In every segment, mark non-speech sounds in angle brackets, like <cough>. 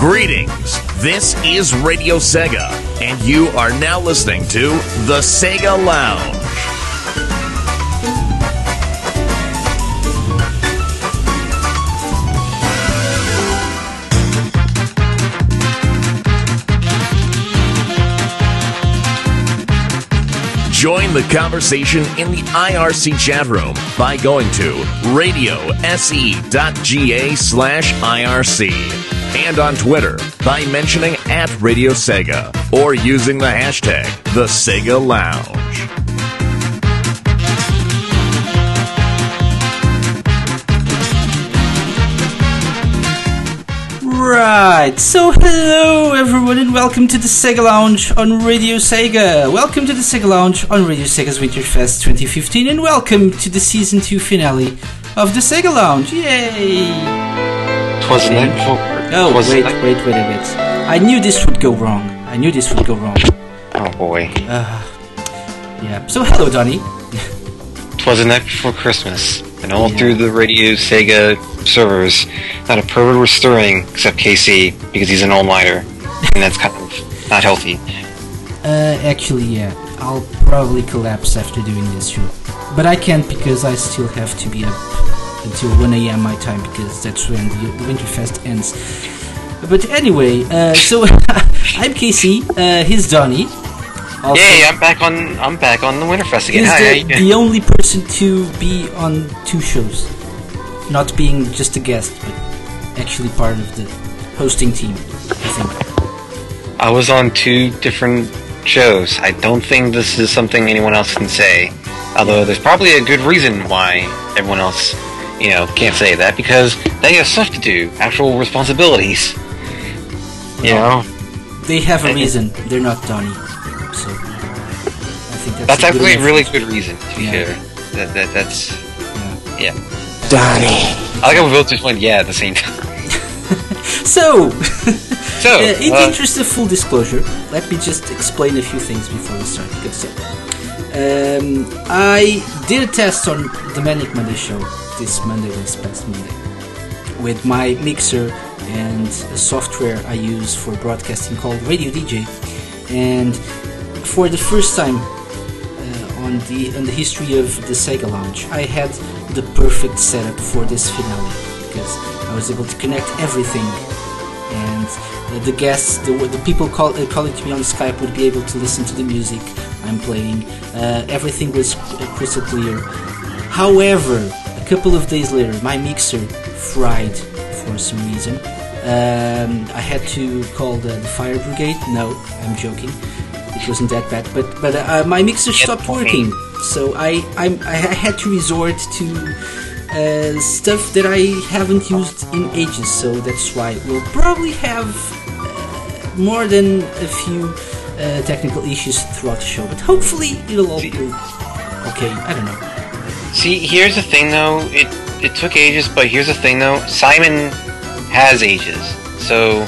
Greetings. This is Radio Sega, and you are now listening to The Sega Lounge. Join the conversation in the IRC chat room by going to radiose.ga slash IRC and on Twitter by mentioning at Radio Sega or using the hashtag the Sega Lounge. Right, so hello everyone and welcome to the Sega Lounge on Radio Sega. Welcome to the Sega Lounge on Radio Sega's Winterfest 2015 and welcome to the season 2 finale of the Sega Lounge. Yay! Twas the night before. Oh, twas wait, night- wait, wait a bit. I knew this would go wrong. I knew this would go wrong. Oh boy. Uh, Yeah, so hello Donny. Twas <laughs> the night before Christmas, and all Yeah. through the radio Sega servers, not a pervert was stirring except KC because he's an all-nighter, and that's kind of not healthy. Uh, actually, yeah, I'll probably collapse after doing this show. But I can't because I still have to be up until 1 a.m. my time because that's when the Winterfest ends. But anyway, uh, so <laughs> I'm Casey, uh, he's Donny. Also, Yay! I'm back on. I'm back on the Winterfest again. He's Hi, the, the only person to be on two shows. Not being just a guest, but actually part of the hosting team, I think. I was on two different shows. I don't think this is something anyone else can say. Although there's probably a good reason why everyone else, you know, can't say that because they have stuff to do, actual responsibilities. You know, They have a And- reason. They're not Donnie. So I think that's, that's a actually a really good reason. To be Yeah. fair, that, that that's Yeah. yeah. I like how we both just went yeah at the same time. <laughs> So, <laughs> So, uh, in the uh, interest of full disclosure, let me just explain a few things before we start. Because so, um, I did a test on the Manic Monday show this Monday, this past Monday, with my mixer and software I use for broadcasting called Radio DJ, and for the first time uh, on the on the history of the Sega Lounge, I had the perfect setup for this finale because I was able to connect everything, and uh, the guests, the, the people call, uh, calling to me on Skype would be able to listen to the music I'm playing. Uh, everything was uh, crystal clear. However, couple of days later, my mixer fried for some reason. Um, I had to call the, the fire brigade. No, I'm joking. It wasn't that bad, but but uh, my mixer stopped working, so I I'm, I I had to resort to uh, stuff that I haven't used in ages. So that's why we'll probably have uh, more than a few uh, technical issues throughout the show, but hopefully it'll all go okay. I don't know. See, here's the thing though. It it took ages, but here's the thing though. Simon has ages, so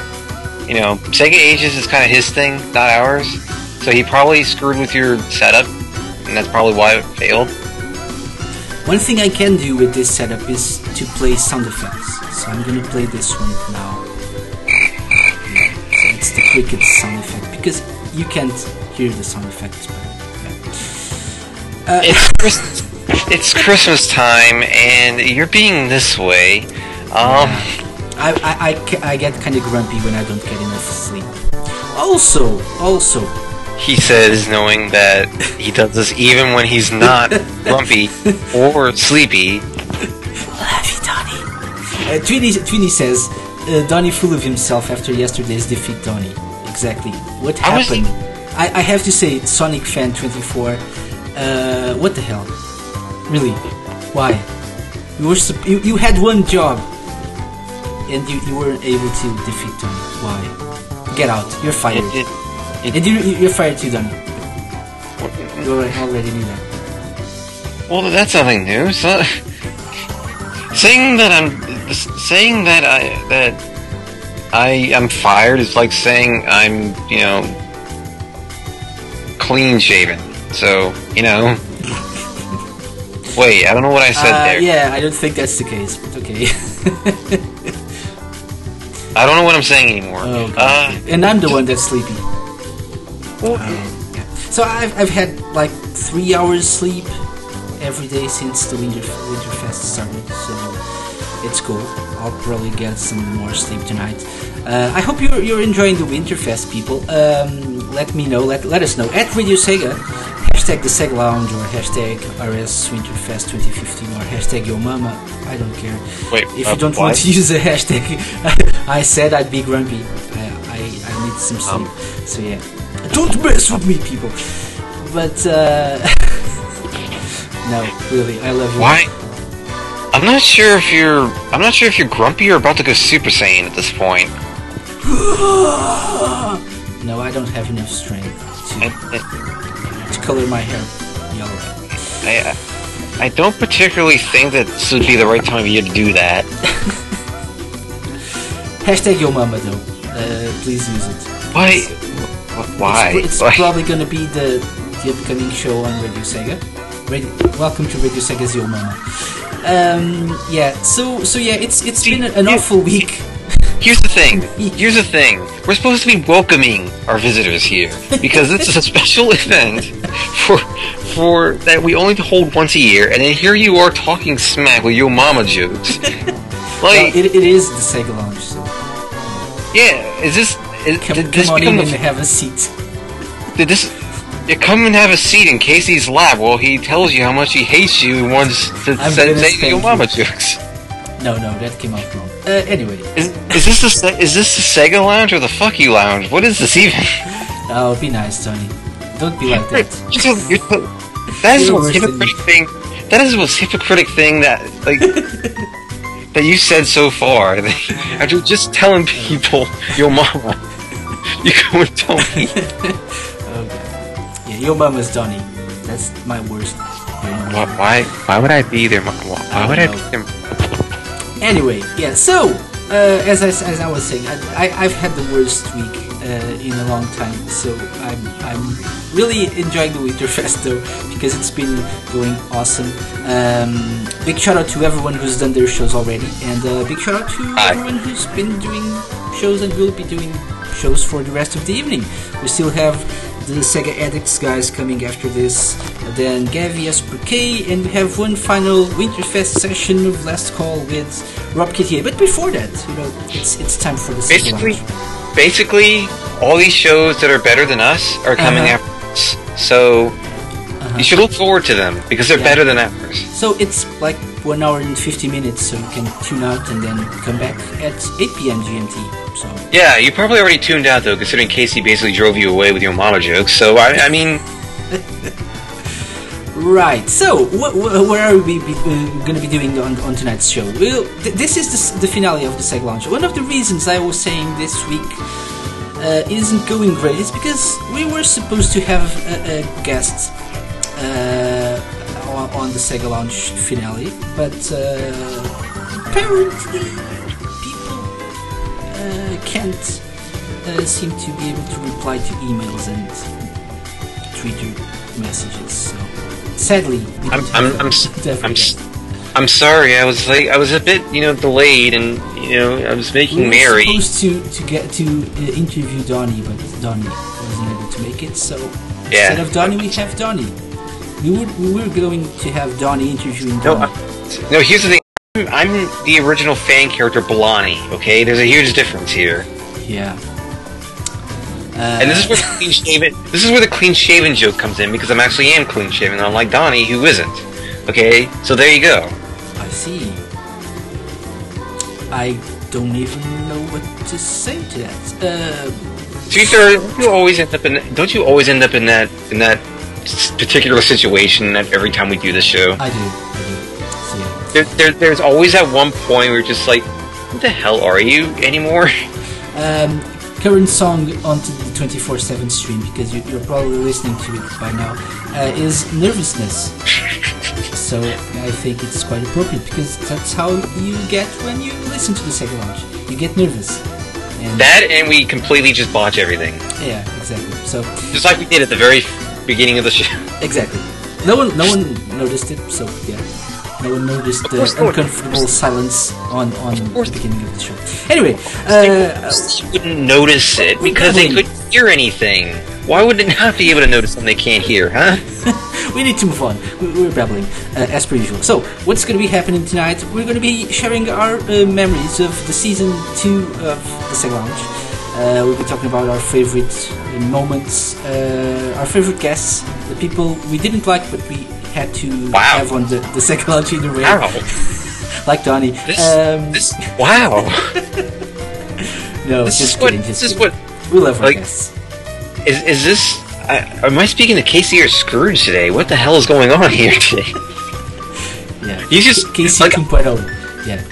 you know, Sega ages is kind of his thing, not ours. So he probably screwed with your setup, and that's probably why it failed. One thing I can do with this setup is to play sound effects. So I'm gonna play this one now. So it's the cricket sound effect because you can't hear the sound effects. But, yeah. Uh, It's <laughs> it's Christmas time, and you're being this way. Um, I, I, I, I get kind of grumpy when I don't get enough sleep. Also, also, he says, knowing that he does this even when he's not <laughs> grumpy or sleepy. love you, Donnie. Uh, Tweety, Tweety says, uh, Donnie full of himself after yesterday's defeat, Donnie. Exactly. What happened? I, I have to say, Sonic Fan 24, uh, what the hell? Really? Why? You, were sup- you, you had one job, and you, you weren't able to defeat Donnie. Why? Get out. You're fired. It, it, and you, you're fired too, Donnie. <laughs> You already knew that. Well, that's nothing new. Not saying that I'm saying that I that I am fired is like saying I'm you know clean shaven. So you know. Wait, I don't know what I said Uh, there. yeah, I don't think that's the case, but okay. <laughs> I don't know what I'm saying anymore. Oh, God. uh, and I'm the one that's sleepy. well, Um, yeah. So I've, I've had like three hours sleep every day since the Winter Winterfest started. So it's cool. I'll probably get some more sleep tonight. Uh, I hope you're, you're enjoying the Winterfest, people. Um, let me know. Let, let us know at Radio Sega. Hashtag the Sega Lounge or hashtag RS Winterfest 2015 or hashtag Yo Mama. I don't care. Wait, if uh, you don't why? want to use a hashtag, <laughs> I said I'd be grumpy. I, I, I need some sleep. Um. so yeah, don't mess with me, people. But uh, <laughs> no, really, I love you. why? I'm not sure if you're. I'm not sure if you're grumpy or about to go Super Saiyan at this point. <gasps> No, I don't have enough strength to, to color my hair yellow. I, I don't particularly think that this would be the right time of year to do that. <laughs> Hashtag Yo Mama though. Uh, please use it. Why? Why? It's, it's Why? probably gonna be the the upcoming show on Radio Sega. Radio, welcome to Radio Sega's Yo Mama. Um, yeah. So so yeah, it's it's See, been an yeah. awful week. Here's the thing. <laughs> Here's the thing. We're supposed to be welcoming our visitors here because this is a special <laughs> event for for that we only hold once a year, and then here you are talking smack with your mama jokes. <laughs> Well, Like, it, it is the Sega Lounge. So yeah, is this is, come, did this come on become in the and have a seat. Did this? You come and have a seat in Casey's lab while he tells you how much he hates you and wants to I'm say, gonna say your you. mama jokes. No, no, that came out wrong. Uh, anyway, Is, is this the Se- is this the Sega Lounge or the Fuck You Lounge? What is this even? <laughs> oh, be nice, Tony. Don't be like that. <laughs> You're you're that is the You're most worse than hypocritic thing. That is the most hypocritic thing that like <laughs> that you said so far. After just telling people your mama, you go and tell me. Okay. Yeah, your mom is Donnie. That's my worst. Why? Why, why would I be there? Why, why would I be there? Anyway, yeah. So, uh, as I as I was saying, I, I I've had the worst week uh, in a long time. So I'm I'm really enjoying the Winterfest <laughs> though because it's been going awesome. Um, big shout out to everyone who's done their shows already, and uh, big shout out to Hi. everyone who's been doing shows and will be doing shows for the rest of the evening. We still have the Sega Addicts guys coming after this, then Gavi K, and we have one final Winterfest session of Last Call with Rob Kittier. But before that, you know, it's it's time for the Basically, basically, all these shows that are better than us are coming Uh-huh. after us. So you should look forward to them because they're Yeah. better than ours. So it's like one hour and 50 minutes, so you can tune out and then come back at 8 p.m. GMT. So Yeah, you probably already tuned out though, considering Casey basically drove you away with your mama jokes. So I, I mean, <laughs> Right. So, what, are we uh, going to be doing on, on tonight's show? Well, th- this is the, the finale of the Sega Lounge. One of the reasons I was saying this week uh, isn't going great is because we were supposed to have a, a guest uh, on, on the Sega Lounge finale, but uh, apparently people uh, can't uh, seem to be able to reply to emails and Twitter messages. So sadly, I'm, I'm, I'm, a- s- definitely I'm, I'm sorry. I was like, I was a bit, you know, delayed, and you know, I was we making were Mary. supposed to to get to uh, interview Donnie, but Donnie wasn't able to make it. So Yeah. instead of Donnie, we have Donnie. We were we were going to have Donnie interviewing No, Donnie. I, no. Here's the thing. I'm, I'm the original fan character Blani. Okay, there's a huge difference here, yeah. And this is where the clean shaven. This is where the clean shaven joke comes in because I'm actually am clean shaven, unlike Donnie, who isn't. Okay, so there you go. I see. I don't even know what to say to that. Uh, To be fair, you always end up in don't you always end up in that in that particular situation that every time we do this show? I do. I do. There, there, there's always that one point where you're just like, "What the hell are you anymore?" um, current song onto the 24/7 stream because you, you're probably listening to it by now uh, is "Nervousness." so I think it's quite appropriate because that's how you get when you listen to the second launch. You get nervous. And That and we completely just botch everything, yeah, exactly. So just like we did at the very beginning of the show. exactly. No one, no one noticed it. So yeah. No one noticed the course uncomfortable silence on, on the beginning of the show. Anyway, uh, You wouldn't notice it because they couldn't hear anything. Why would they not be able to notice when they can't hear, huh? <laughs> we need to move on. We- We're babbling, uh, as per usual. So, what's going to be happening tonight? We're going to be sharing our uh, memories of the season two of the Sega Lounge. Uh, we'll be talking about our favorite uh, moments, uh, our favorite guests, the people we didn't like but we had to Wow. have on the, the Lounge either way. Wow. <laughs> Like Donnie. This, um, this, wow. <laughs> no, This just is what. kidding. This Just is what. we love like- guests. Is, is this? I, am I speaking to Casey or Scrooge today? What the hell is going on <laughs> here today? Yeah. You just KC like 2.0. Yeah.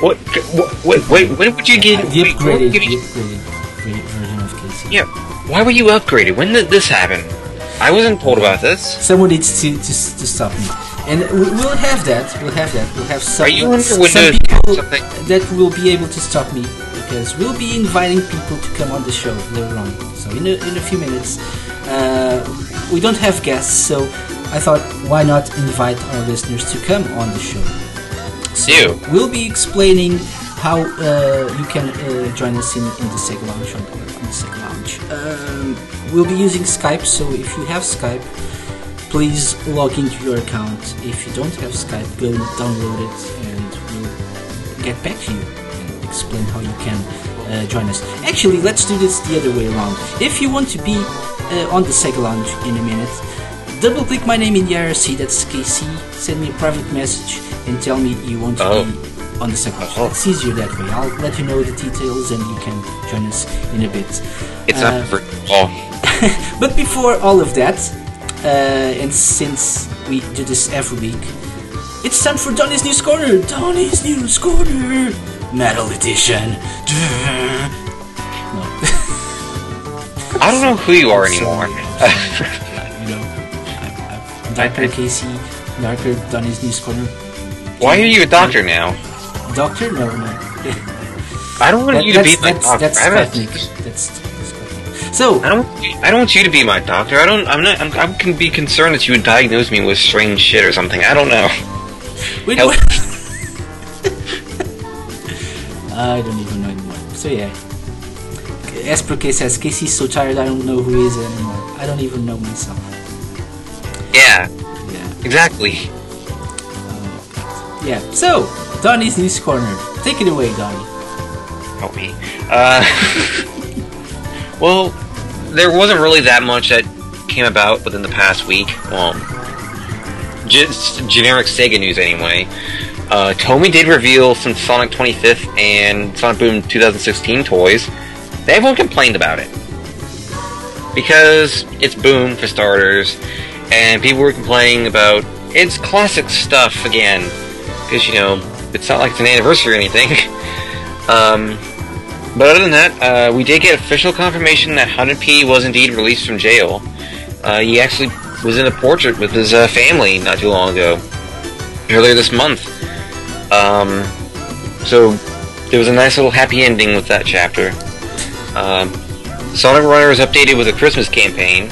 What? What? Wait, wait. When would you get? Uh, the wait, what upgraded, would the upgraded version of KC. Yeah. Why were you upgraded? When did this happen? I wasn't told about this. Someone needs to, to, to stop me. And we- we'll have that. We'll have that. We'll have some, Are you under some Windows people something? that will be able to stop me because we'll be inviting people to come on the show later on. So in a, in a few minutes, uh, we don't have guests, so I thought why not invite our listeners to come on the show. So you. we'll be explaining how uh, you can uh, join us in, in the Sega Lounge on, on the Sega Lounge. Um, we'll be using Skype, so if you have Skype, please log into your account. If you don't have Skype, go download it and we'll get back to you and explain how you can uh, join us. Actually, let's do this the other way around. If you want to be uh, on the Sega Lounge in a minute, double click my name in the IRC, that's KC, send me a private message and tell me you want to Oh. be on the Lounge. Oh. It's easier that way. I'll let you know the details and you can join us in a bit. It's Uh, not for. Oh, <laughs> but before all of that, uh, and since we do this every week, it's time for Donny's News Corner. Donny's News Corner, Metal Edition. No, <laughs> I don't know who you are anymore. <laughs> you know, I'm, I'm I- Casey, Darker Donny's News Corner. Why are you a doctor now? Doctor? No, no. I don't want That- you to be my that's doctor. that's I don't- Sputnik. That's. So I don't. I don't want you to be my doctor. I don't. I'm not. I'm, I can be concerned that you would diagnose me with strange shit or something. I don't know. we Help. <laughs> I don't even know anymore. So yeah. As per K says, Casey's so tired I don't know who he is anymore. I don't even know myself. Yeah. Yeah. Exactly. Yeah. So, Donnie's News Corner. Take it away, Donnie. Help me. Uh. <laughs> well, there wasn't really that much that came about within the past week. Well, just generic Sega news anyway. Uh, Tomy did reveal some Sonic 25th and Sonic Boom 2016 toys. Everyone complained about it because it's Boom for starters, and people were complaining about it's classic stuff again because you know it's not like it's an anniversary or anything. <laughs> um, but other than that, uh, we did get official confirmation that 100p was indeed released from jail. Uh, he actually was in a portrait with his uh, family not too long ago, earlier this month. Um, so there was a nice little happy ending with that chapter. Um, Sonic Runner is updated with a Christmas campaign.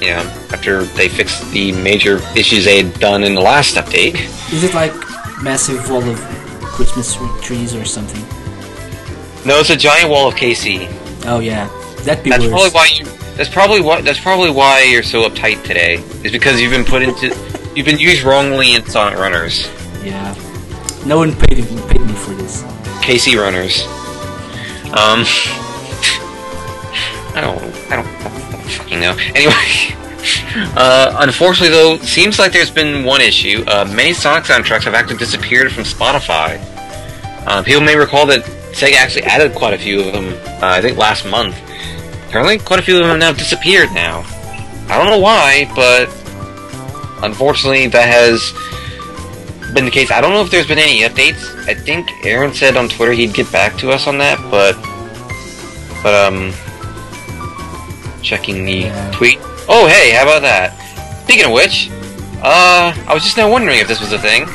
Yeah, after they fixed the major issues they had done in the last update. Is it like massive wall of Christmas trees or something? No, it's a giant wall of KC. Oh yeah, that'd be That's worse. probably why you. That's probably what. That's probably why you're so uptight today. Is because you've been put into. <laughs> you've been used wrongly in Sonic Runners, Yeah. No one paid me, paid me for this. KC Runners. Um. I don't. I don't, I don't fucking know. <laughs> Anyway. Uh, unfortunately, though, seems like there's been one issue. Uh, many Sonic soundtracks have actually disappeared from Spotify. Uh, people may recall that Sega actually added quite a few of them, uh, I think last month. Apparently, quite a few of them have now disappeared now. I don't know why, but unfortunately, that has been the case. I don't know if there's been any updates. I think Aaron said on Twitter he'd get back to us on that, but but um, checking the Yeah. tweet. Oh, hey, how about that? Speaking of which, uh, I was just now wondering if this was a thing.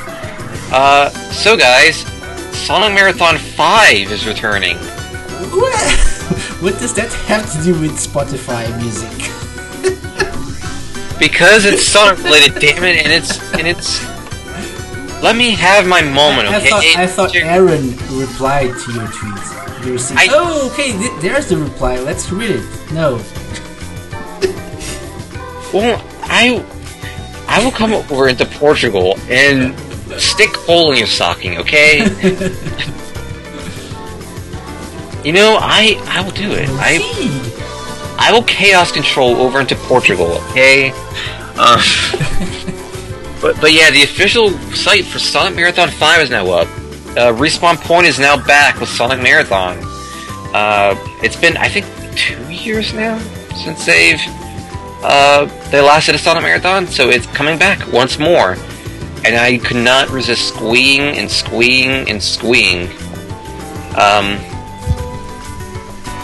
Uh, so guys, Sonic Marathon 5 is returning. What? <laughs> what does that have to do with Spotify music? <laughs> Because it's Sonic related, damn it, and it's and it's let me have my moment, I okay? thought I thought Aaron replied to your tweet. You were saying, I- "Oh, okay, th- there's the reply. Let's read it." No, Well, I I will come over into Portugal and stick hole in your stocking, okay? you know, I I will do it. I I will chaos control over into Portugal, okay? Um, <laughs> but but yeah, the official site for Sonic Marathon 5 is now up. Uh, Respawn Point is now back with Sonic Marathon. Uh, it's been I think two years now since they've uh, they last did a Sonic Marathon, so it's coming back once more. And I could not resist squeeing and squeeing and squeeing. Um,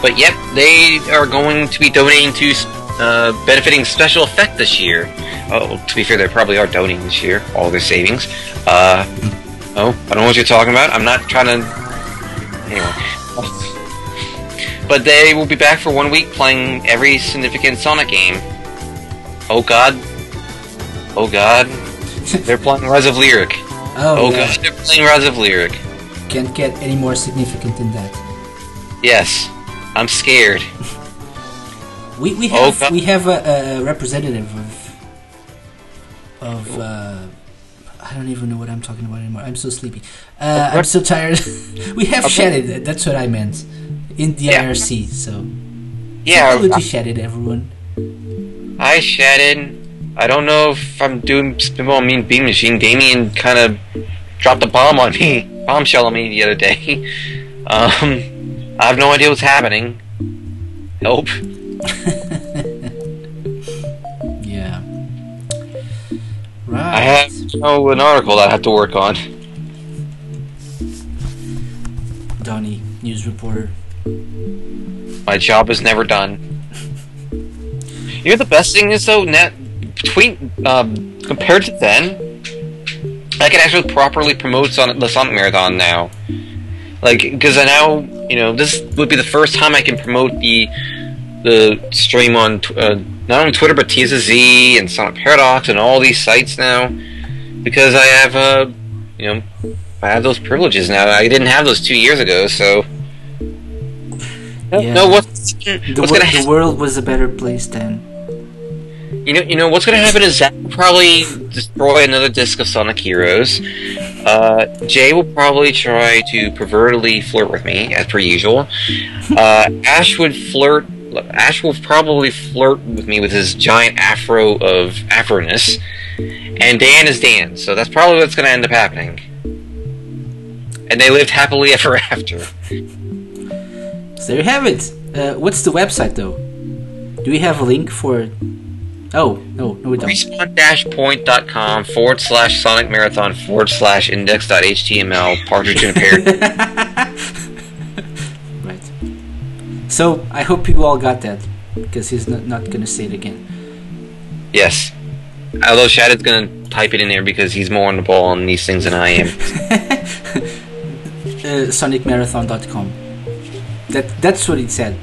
but yep, they are going to be donating to uh, benefiting Special Effect this year. Oh, to be fair, they probably are donating this year, all their savings. Uh, oh, I don't know what you're talking about. I'm not trying to. Anyway. But they will be back for one week playing every significant Sonic game. Oh god. Oh god. <laughs> They're playing Rise of Lyric. Oh, Oh yeah. god, they're playing Rise of Lyric. can't get any more significant than that. Yes. I'm scared. We we Oh, have God. we have a, a representative of of uh, I don't even know what I'm talking about anymore. I'm so sleepy. Uh, I'm so tired. <laughs> we have Shattered. That's what I meant in the Yeah. IRC. So Yeah, hello to Shattered, everyone. I shattered. I don't know if I'm doing Spinball Mean Bean Machine. Damien kind of dropped a bomb on me, <laughs> bombshell on me the other day. <laughs> Um, I have no idea what's happening. Help. <laughs> Yeah. Right. I have oh, an article that I have to work on. Donnie, news reporter. My job is never done. You know the best thing is though, net between um, compared to then, I can actually properly promote Sonic, the Sonic Marathon now. Like, because I now, you know, this would be the first time I can promote the the stream on uh, not on Twitter but TSZ and Sonic Paradox and all these sites now, because I have uh, you know, I have those privileges now. I didn't have those two years ago, so. Yeah. No, what's, The, what's wor- gonna the world was a better place then. You know, you know what's to happen is Zach will probably destroy another disc of Sonic Heroes. Uh, Jay will probably try to pervertedly flirt with me, as per usual. Uh, Ash would flirt. Ash will probably flirt with me with his giant afro of afroness, and Dan is Dan. So that's probably what's to end up happening. And they lived happily ever <laughs> after. So there you have it. Uh, what's the website though? Do we have a link for? Oh no, no we don't. Respawn-point.com forward slash Sonic Marathon forward slash index.html partridge in a pear. <laughs> Right. So I hope you all got that because he's not not gonna say it again. yes. Although Shadow's gonna type it in there because he's more on the ball on these things than I am. <laughs> Uh, SonicMarathon.com. That that's what it said,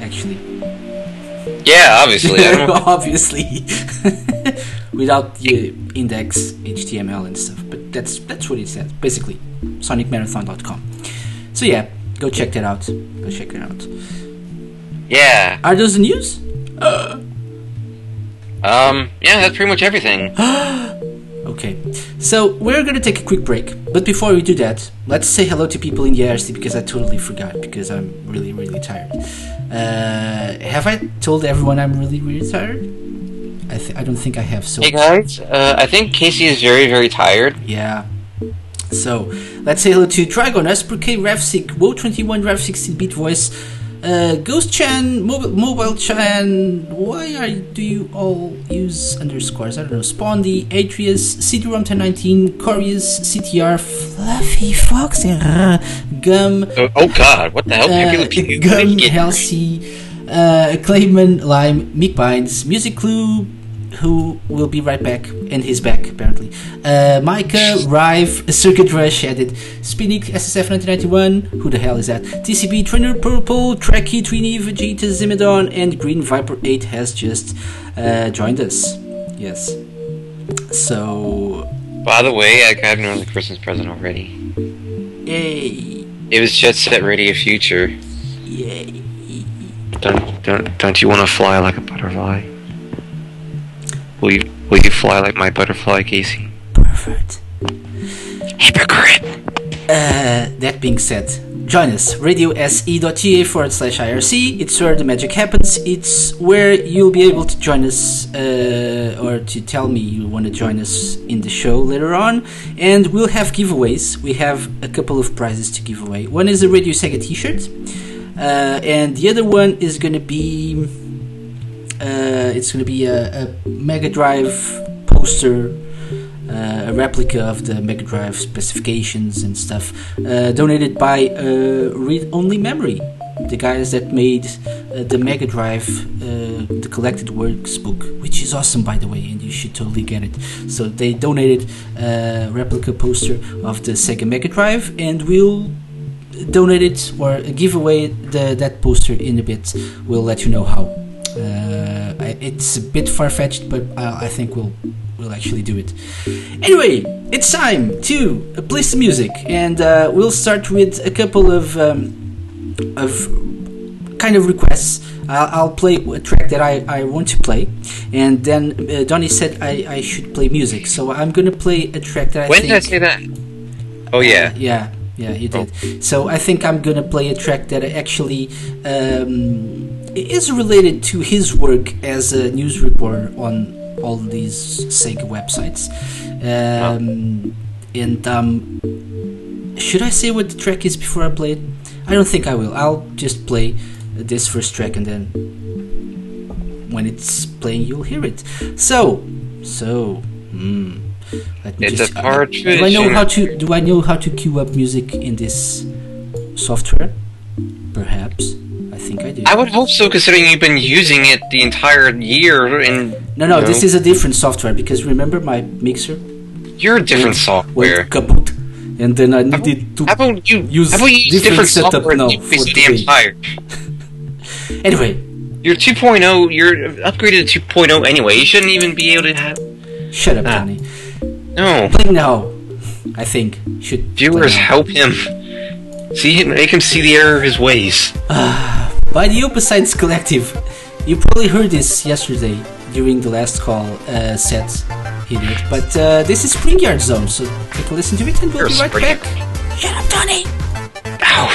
actually. Yeah, obviously. I don't <laughs> know. Obviously, <laughs> without the index HTML and stuff. But that's that's what it says, Basically, SonicMarathon.com. So yeah, go check that out. Go check it out. Yeah. Are those the news? Um, yeah, that's pretty much everything. <gasps> <gasps> Okay, so we're gonna take a quick break, but before we do that, let's say hello to people in the IRC because I totally forgot because I'm really, really tired. Uh, have I told everyone I'm really, really tired? I, th- I don't think I have. So Hey guys, uh, I think Casey is very, very tired. yeah. So let's say hello to Dragon, Asperk, Ravsig, Wo21, Rav16 Beat Voice, uh, Ghost Chan, Mobile, Mobile Chan. Why are do you all use underscores? I don't know. Spondy, Atreus, CD-ROM1019, Corius, CTR, Fluffy Fox, uh, Gum, Oh, oh god, what the hell? uh, Gum, <laughs> Halsey, uh, Clayman, Lime, Mick Binds, Music Clue, who will be right back, and he's back apparently. Uh, Micah, Rive, Circuit Rush added, Spinnick, SSF1991, who the hell is that? TCB, Trainer Purple, Trekkie, Trini, Vegeta, Zimidon, and Green Viper 8 has just uh, joined us. Yes. So By the way, I got another Christmas present already. Yay! It was Jet Set Radio Future. Yay! Don't don't don't you want to fly like a butterfly? Will you will you fly like my butterfly, Casey? Perfect. Hypocrite. Uh, that being said, join us radiose.ga forward slash IRC. It's where the magic happens. It's where you'll be able to join us uh, or to tell me you want to join us in the show later on. And we'll have giveaways. We have a couple of prizes to give away. One is a Radio Sega t shirt, uh, and the other one is going to be. Uh, it's going to be a, a Mega Drive poster uh, a replica of the Mega Drive specifications and stuff, uh, donated by uh, Read Only Memory, the guys that made uh, the Mega Drive, uh, the collected works book, which is awesome by the way, and you should totally get it. So they donated a replica poster of the Sega Mega Drive, and we'll donate it or give away the, that poster in a bit. We'll let you know how. Uh, it's a bit far fetched, but I, I think we'll we'll actually do it. Anyway, it's time to play some music, and uh, we'll start with a couple of um, of kind of requests. I'll, I'll play a track that I, I want to play, and then uh, Donny said I, I should play music, so I'm gonna play a track that I When think. did I say that? Oh yeah. Uh, yeah, yeah, you did. So I think I'm gonna play a track that actually um, is related to his work as a news reporter on all these Sega websites. Um, And um, should I say what the track is before I play it? I don't think I will. I'll just play this first track and then when it's playing, you'll hear it. So, so. Hmm. Let me It's just, a uh, partridge do I know how to do I know how to queue up music in this software? Perhaps. I think I do. I would hope so, considering you've been using it the entire year, and no, no, you this is a different software because remember my mixer you're a different software. went kaput, and then I needed to. How about you use How about you use different different, setup software now and you fix for the damn tire? <laughs> Anyway, You're 2.0. You're upgraded to 2.0 anyway. You shouldn't even be able to have. shut up, Ah. Danny. No, Play now. I think should viewers, help him. See him, make him see the error of his ways. <sighs> <sighs> by the Open Science Collective. You probably heard this yesterday during the last call uh, set he did, but uh, this is Spring Yard Zone, so take a listen to it and we'll You're be right Spring back. Shut up, Tony! Ow.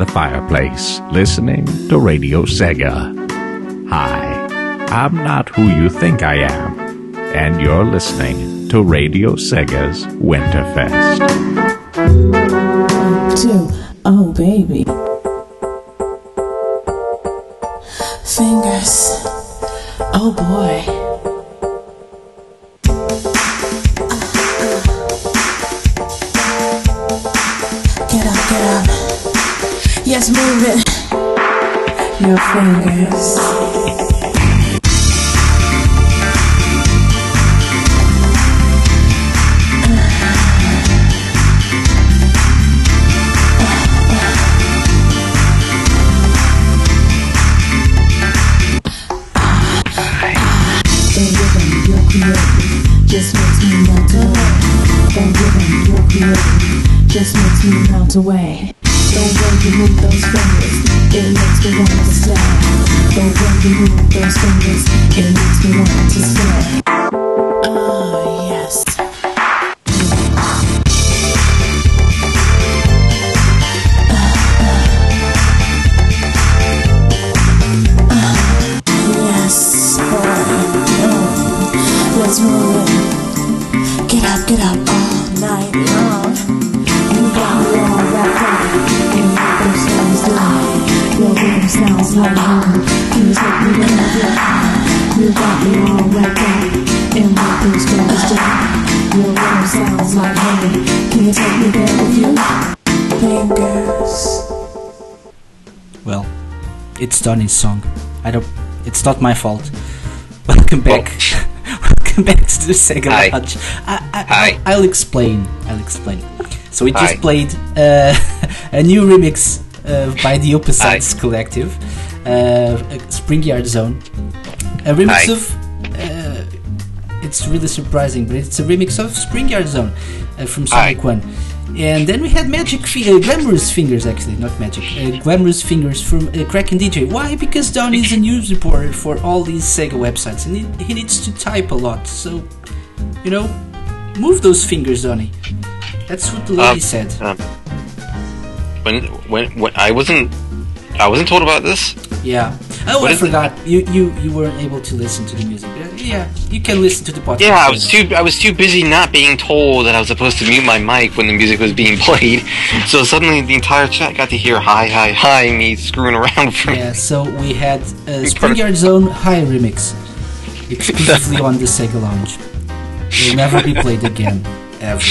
The fireplace listening to Radio Sega. Hi, I'm not who you think I am, and you're listening to Radio Sega's Winterfest. Away. Not my fault. <laughs> Welcome back. <laughs> Welcome back to the Sega Hi. Lounge. I, I, Hi. I'll, I'll explain. I'll explain. So we just Hi. played uh, <laughs> a new remix uh, by the Opposites Collective, uh, Spring Yard Zone. A remix Hi. of. Uh, it's really surprising, but it's a remix of Spring Yard Zone uh, from. Sonic One. And then we had Magic fi- uh, Glamorous Fingers, actually, not Magic. Uh, Glamorous Fingers from uh, Kraken DJ. Why? Because Don is a news reporter for all these Sega websites and he, he needs to type a lot. So, you know, move those fingers, Donny. That's what the lady Um, said. Um, when, when, when I wasn't, I wasn't told about this. Yeah. Oh, what I is it? forgot. You, you you weren't able to listen to the music. Yeah, you can listen to the podcast. Yeah, I was too, I was too busy not being told that I was supposed to mute my mic when the music was being <laughs> played. So suddenly the entire chat got to hear hi, hi, hi, me screwing around <laughs> from. Yeah, so we had uh, Spring Yard Zone High Remix exclusively on the Sega Lounge. Will never be played again, ever.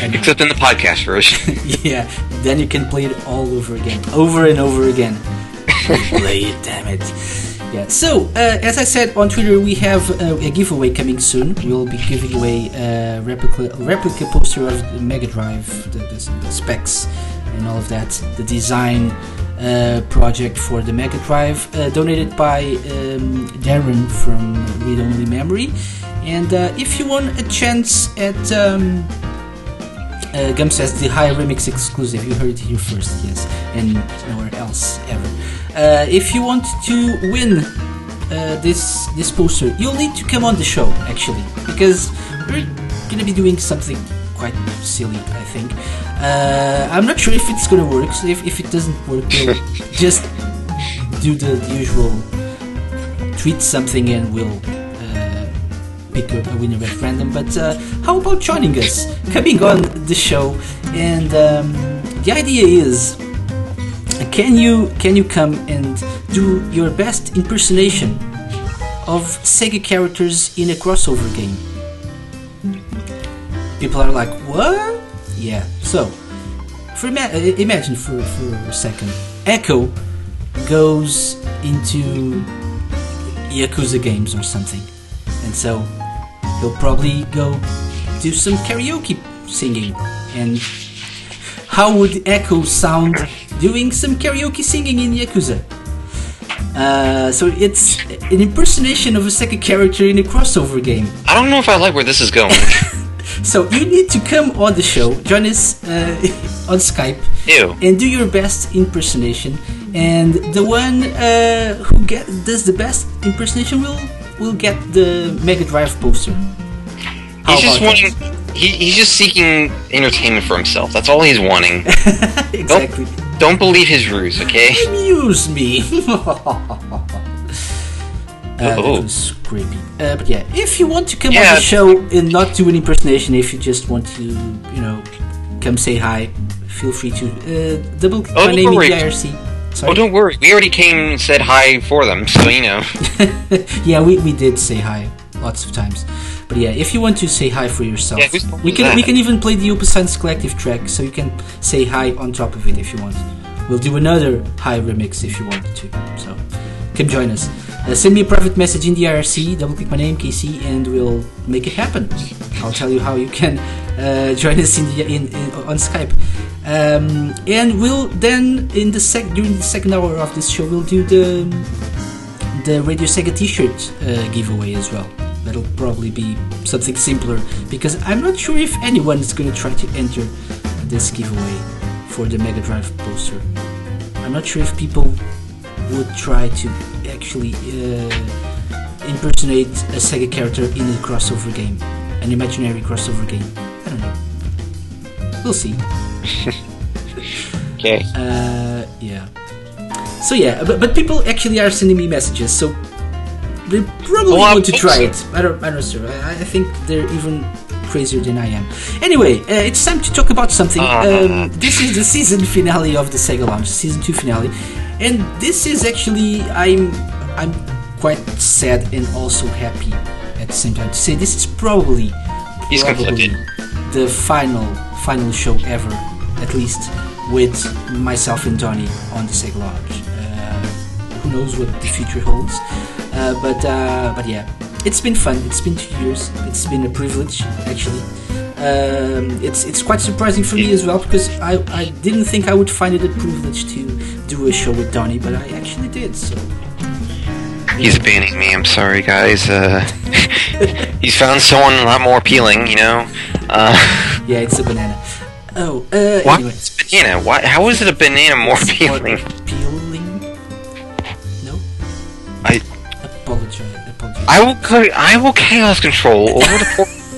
And, <laughs> Except in the podcast version. yeah, then you can play it all over again, over and over again. It, <laughs> damn it. Yeah. So, uh, as I said on Twitter, we have uh, a giveaway coming soon. We'll be giving away a replica, replica poster of the Mega Drive, the, the, the specs, and all of that. The design uh, project for the Mega Drive, uh, donated by um, Darren from Read Only Memory. And uh, if you want a chance at um, uh, Gum says the high remix exclusive. You heard it here first, yes, and nowhere else ever. Uh, if you want to win uh, this this poster, you'll need to come on the show actually, because we're gonna be doing something quite silly, I think. Uh, I'm not sure if it's gonna work. So if, if it doesn't work, we'll <laughs> just do the usual tweet something and we'll uh, pick a, a winner at random. But uh, how about joining us, coming on the show? And um, the idea is, can you can you come and do your best impersonation of Sega characters in a crossover game? People are like, what? Yeah. So, for ima- imagine for for a second, Echo goes into Yakuza games or something. And so he'll probably go do some karaoke singing. And how would Echo sound doing some karaoke singing in Yakuza? Uh, so it's an impersonation of a second character in a crossover game. I don't know if I like where this is going. <laughs> So you need to come on the show, join us uh, <laughs> on Skype, Ew. and do your best impersonation. And the one uh, who get does the best impersonation will will get the Mega Drive poster. How He's just wanting. He, he's just seeking entertainment for himself. That's all he's wanting. <laughs> exactly. Don't believe his ruse, okay? <laughs> Amuse me. <laughs> Uh, Oh. that was creepy. Uh, but yeah, if you want to come on the show and not do an impersonation, if you just want to, you know, come say hi, feel free to. Uh, double click Oh, my name in great. the IRC. Sorry. Oh, don't worry. We already came and said hi for them, so you know. yeah, we, we did say hi lots of times. But yeah, if you want to say hi for yourself, Yeah, we can we can even play the Opus Science Collective track, so you can say hi on top of it if you want. We'll do another hi remix if you want to. So come join us. Uh, send me a private message in the IRC, double click my name KC, and we'll make it happen. I'll tell you how you can uh, join us in, the, in, in on Skype. Um, and we'll then in the sec during the second hour of this show we'll do the the Radio Sega T-shirt uh, giveaway as well. That'll probably be something simpler because I'm not sure if anyone is going to try to enter this giveaway for the Mega Drive poster. I'm not sure if people would try to actually uh, impersonate a Sega character in a crossover game, an imaginary crossover game. I don't know. We'll see. <laughs> Okay. Uh, yeah. So yeah, but, but people actually are sending me messages, so they probably Well, want to try it. I don't, I don't know. I, I think they're even crazier than I am. Anyway, uh, it's time to talk about something. Uh. Um, this is the season finale of the Sega Lounge, season two finale, and this is actually I'm I'm quite sad and also happy at the same time to say this is probably He's probably conflicted. the final final show ever, at least with myself and Donny on the Sega Lounge. Uh, who knows what the future holds? Uh, but uh, but yeah, it's been fun. It's been two years. It's been a privilege actually. Um, it's it's quite surprising for me as well because I, I didn't think I would find it a privilege to do a show with Donny, but I actually did. So He's banning me. I'm sorry, guys. Uh, <laughs> he's found someone a lot more appealing, you know. Uh, <laughs> yeah, it's a banana. Oh, uh, why? anyway. It's banana. Why? How is it a banana more More appealing? appealing? I will I will chaos control over the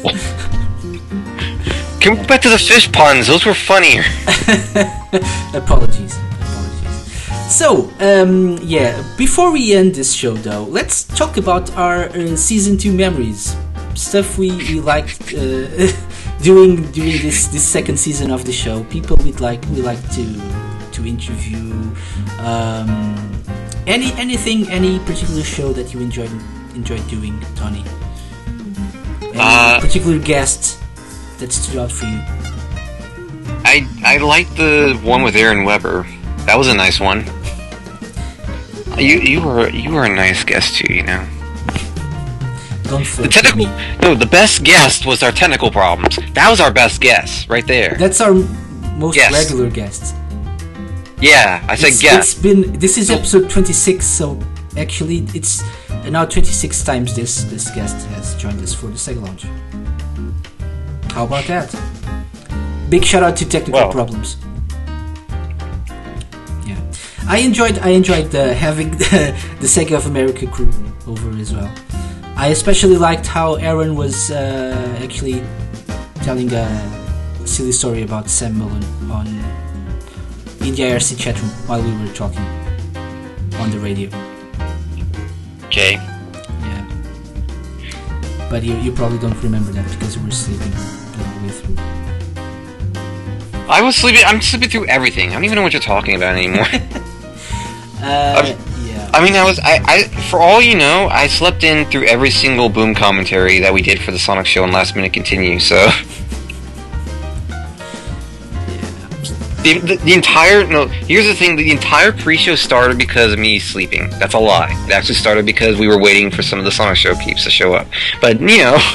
portal. <laughs> Can we go back to the fish puns? Those were funnier. <laughs> Apologies. Apologies. So, um, yeah, before we end this show though, let's talk about our uh, season 2 memories. Stuff we, we liked uh, <laughs> doing during this, this second season of the show. People we'd like we like to to interview. Um, any anything, any particular show that you enjoyed enjoyed doing, Tony? Any Uh, particular guest that stood out for you? I I like the one with Aaron Webber. That was a nice one. You you were you were a nice guest too, you know. Don't The me. no, the best guest was our tentacle problems. That was our best guess right there. That's our most Yes. regular guest. Yeah, I said It's- guess. It's been this is episode 26, so actually it's now 26 times this this guest has joined us for the Sega Lounge. How about that? Big shout out to technical problems. Yeah, I enjoyed I enjoyed uh, having <laughs> the, the Sega of America crew over as well. I especially liked how Aaron was uh, actually telling a silly story about Sam Mullen on in the IRC chat room while we were talking on the radio. Okay. Yeah. But you, you probably don't remember that because you were sleeping the whole way through. I was sleeping I'm sleeping through everything. I don't even know what you're talking about anymore. <laughs> Uh, yeah. I mean, I was, I, I, for all you know, I slept in through every single boom commentary that we did for the Sonic Show and Last Minute Continue. So, <laughs> the, the, the entire no. Here's the thing: the entire pre-show started because of me sleeping. That's a lie. It actually started because we were waiting for some of the Sonic Show peeps to show up. But you know, <laughs>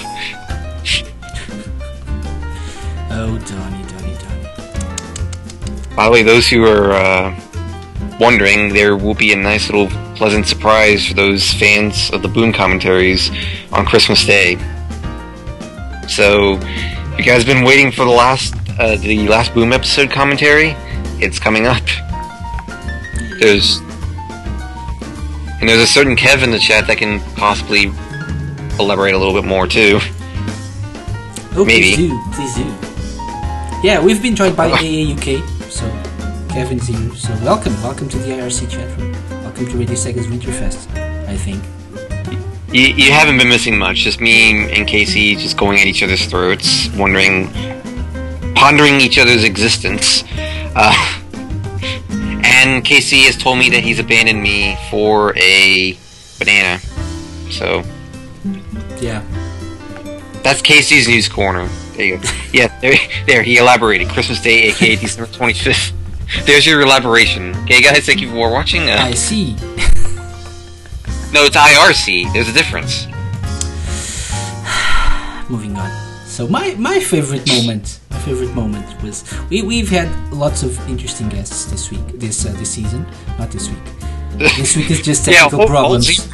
Oh, Donny, Donny, Donny. by the way, those who are uh, wondering, there will be a nice little pleasant surprise for those fans of the boom commentaries on Christmas Day. So, if you guys have been waiting for the last uh, the last boom episode commentary, it's coming up. There's and there's a certain Kev in the chat that can possibly elaborate a little bit more too. Oh, Maybe. please do, please do. Yeah, we've been joined by AA UK, so Kevin's here. So welcome, welcome to the IRC chat room. Welcome to Radio Sega's Winterfest. I think. You, you haven't been missing much. Just me and Casey just going at each other's throats, wondering, pondering each other's existence. Uh, <laughs> and Casey has told me that he's abandoned me for a banana. So Yeah. that's Casey's news corner. There you go. Yeah, there, there he elaborated. Christmas Day, aka December 25th. <laughs> There's your elaboration. Okay, guys, thank you for watching. Uh, I see. <laughs> no, it's IRC. There's a difference. <sighs> Moving on. So my my favorite moment, favorite moment was we we've had lots of interesting guests this week, this uh, this season, not this week. This week is <laughs> just technical all- all problems. ze-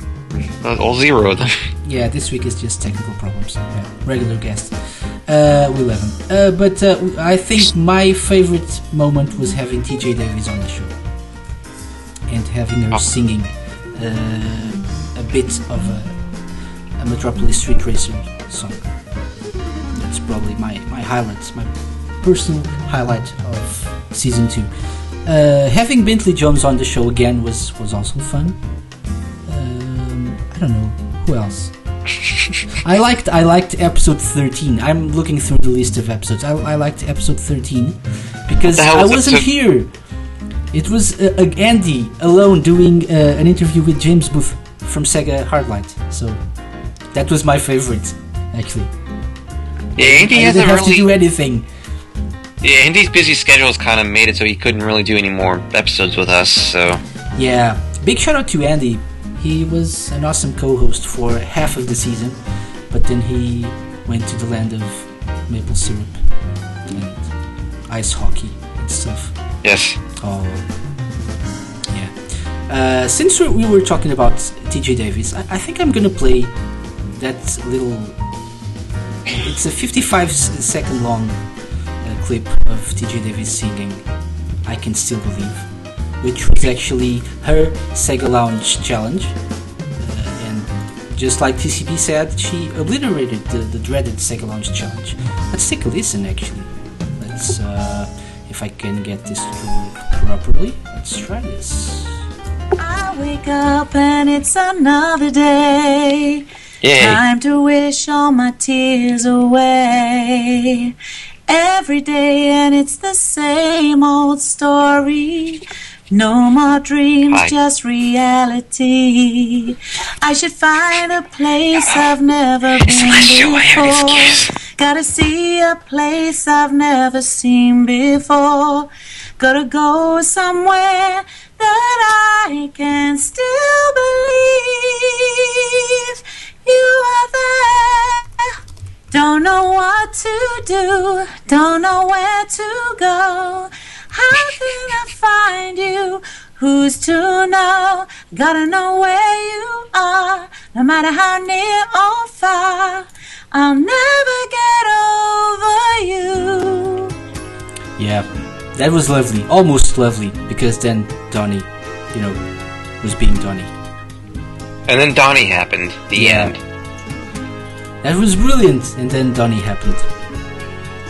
Uh, all zero. <laughs> Yeah, this week is just technical problems. Yeah, regular guest. Uh, we love him. Uh, but uh, I think my favorite moment was having TJ Davis on the show and having her Oh. singing uh, a bit of a, a Metropolis Street Racer song. That's probably my, my highlight, my personal highlight of season two. Uh, having Bentley Jones on the show again was, was also fun. Um, I don't know who else. <laughs> I liked I liked episode 13. I'm looking through the list of episodes. I, I liked episode 13 because hell I was wasn't here. It was uh, uh, Andy alone doing uh, an interview with James Booth from Sega Hardlight. So that was my favorite, actually. Yeah, Andy hasn't didn't to really. do anything. Yeah, Andy's busy schedule has kind of made it so he couldn't really do any more episodes with us. So Yeah, big shout out to Andy. He was an awesome co-host for half of the season, but then he went to the land of maple syrup and ice hockey and stuff. yes, Oh, yeah. Uh, since we, we were talking about TJ Davis, I, I think I'm gonna play that little. It's a 55 second long uh, clip of TJ Davis singing "I Can Still Believe," which was actually her Sega Lounge challenge. Uh, and just like TCB said, she obliterated the, the dreaded Sega Lounge challenge. Let's take a listen, actually. Let's, uh, if I can get this to work properly, let's try this. I wake up and it's another day. Yay! Time to wish all my tears away. Every day, and it's the same old story. No more dreams, Hi. just reality. I should find a place I've never It's been my show. I have an before. Gotta see a place I've never seen before. Gotta go somewhere that I can still believe you there. Don't know what to do, don't know where to go. How can I find you? Who's to know? Gotta know where you are, no matter how near or far. I'll never get over you. Yeah, that was lovely, almost lovely, because then Donnie, you know, was being Donnie. And then Donnie happened. The Yeah. end. That was brilliant, and then Donnie happened.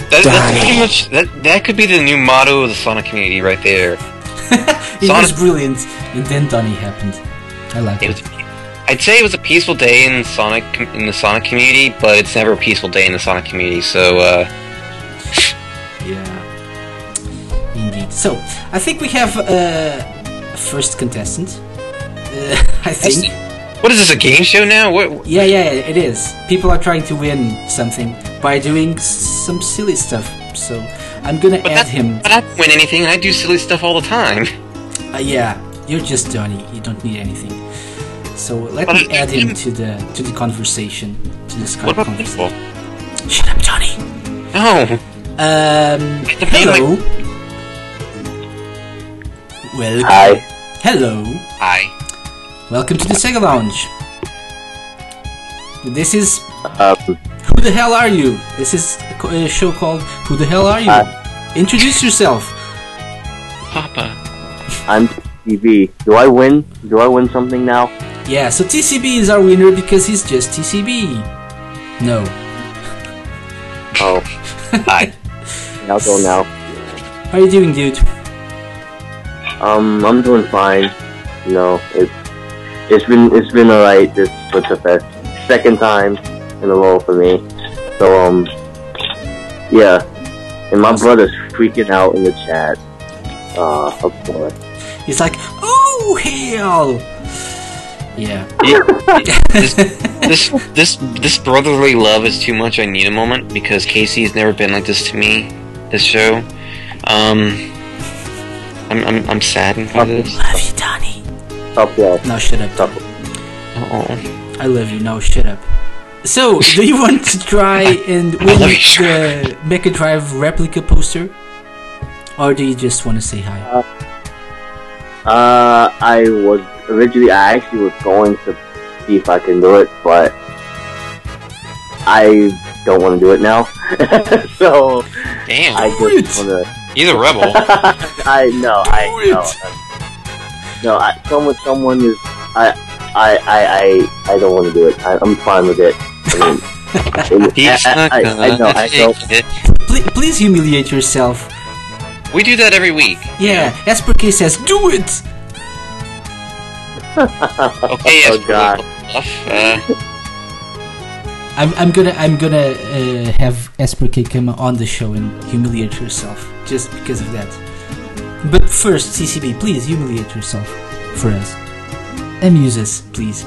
That, that's pretty much that. That could be the new motto of the Sonic community right there. <laughs> It was brilliant, and then Donnie happened. I like It it. was. I'd say it was a peaceful day in Sonic in the Sonic community, but it's never a peaceful day in the Sonic community. So uh, Yeah, indeed. So I think we have uh, a first contestant. Uh, <laughs> I think. What is this? A game show now? What? Yeah, yeah, it is. People are trying to win something by doing some silly stuff. So I'm gonna But add that, him. But I don't win anything, I do silly stuff all the time. <laughs> Uh, yeah, you're just Donnie. You don't need anything. So let But me I- add him to the to the conversation, to the Skype What about conversation. people? Shut up, Johnny. No. Um, The thing, hello. Well, Hi. hello. Hi. Welcome to the Sega Lounge. This is Um, Who the Hell Are You? This is a co- a show called Who the Hell Are You? Hi. Introduce yourself. Papa. I'm TV. Do I win? Do I win something now? Yeah, so TCB is our winner because he's just TCB. No. Oh, <laughs> Hi. I'll go now. How are you doing, dude? Um, I'm doing fine. You know, it's it's been it's been alright this Winter Fest. Second time in a row for me. So um, yeah. And my brother's freaking out in the chat. Uh, of course. He's like, oh hell! Yeah. <laughs> this, this this this brotherly love is too much. I need a moment because Casey's never been like this to me. This show, um, I'm I'm, I'm saddened by this. Love you, Donnie. Top yeah. Now shut up. Top. Oh, I love you. Now shut up. So, do you want to try <laughs> and win love the Mega Drive replica poster? Or do you just want to say hi? Uh, I was originally, I actually was going to see if I can do it, but I don't want to do it now. <laughs> so damn! I just want to. He's a rebel. <laughs> I know, I Do know. It. No, I, someone, someone is. I, I, I, I, I don't want to do it. I, I'm fine with it. I mean, <laughs> He's I, not I, gonna I, I know, I know. it. Please, please humiliate yourself. We do that every week. Yeah, Esper K says, do it! <laughs> Okay, yes, oh God. Uh, I'm, I'm gonna I'm gonna uh, have Esper K come on the show and humiliate herself just because of that. But first, TCB, please humiliate yourself for us. Amuse us, please.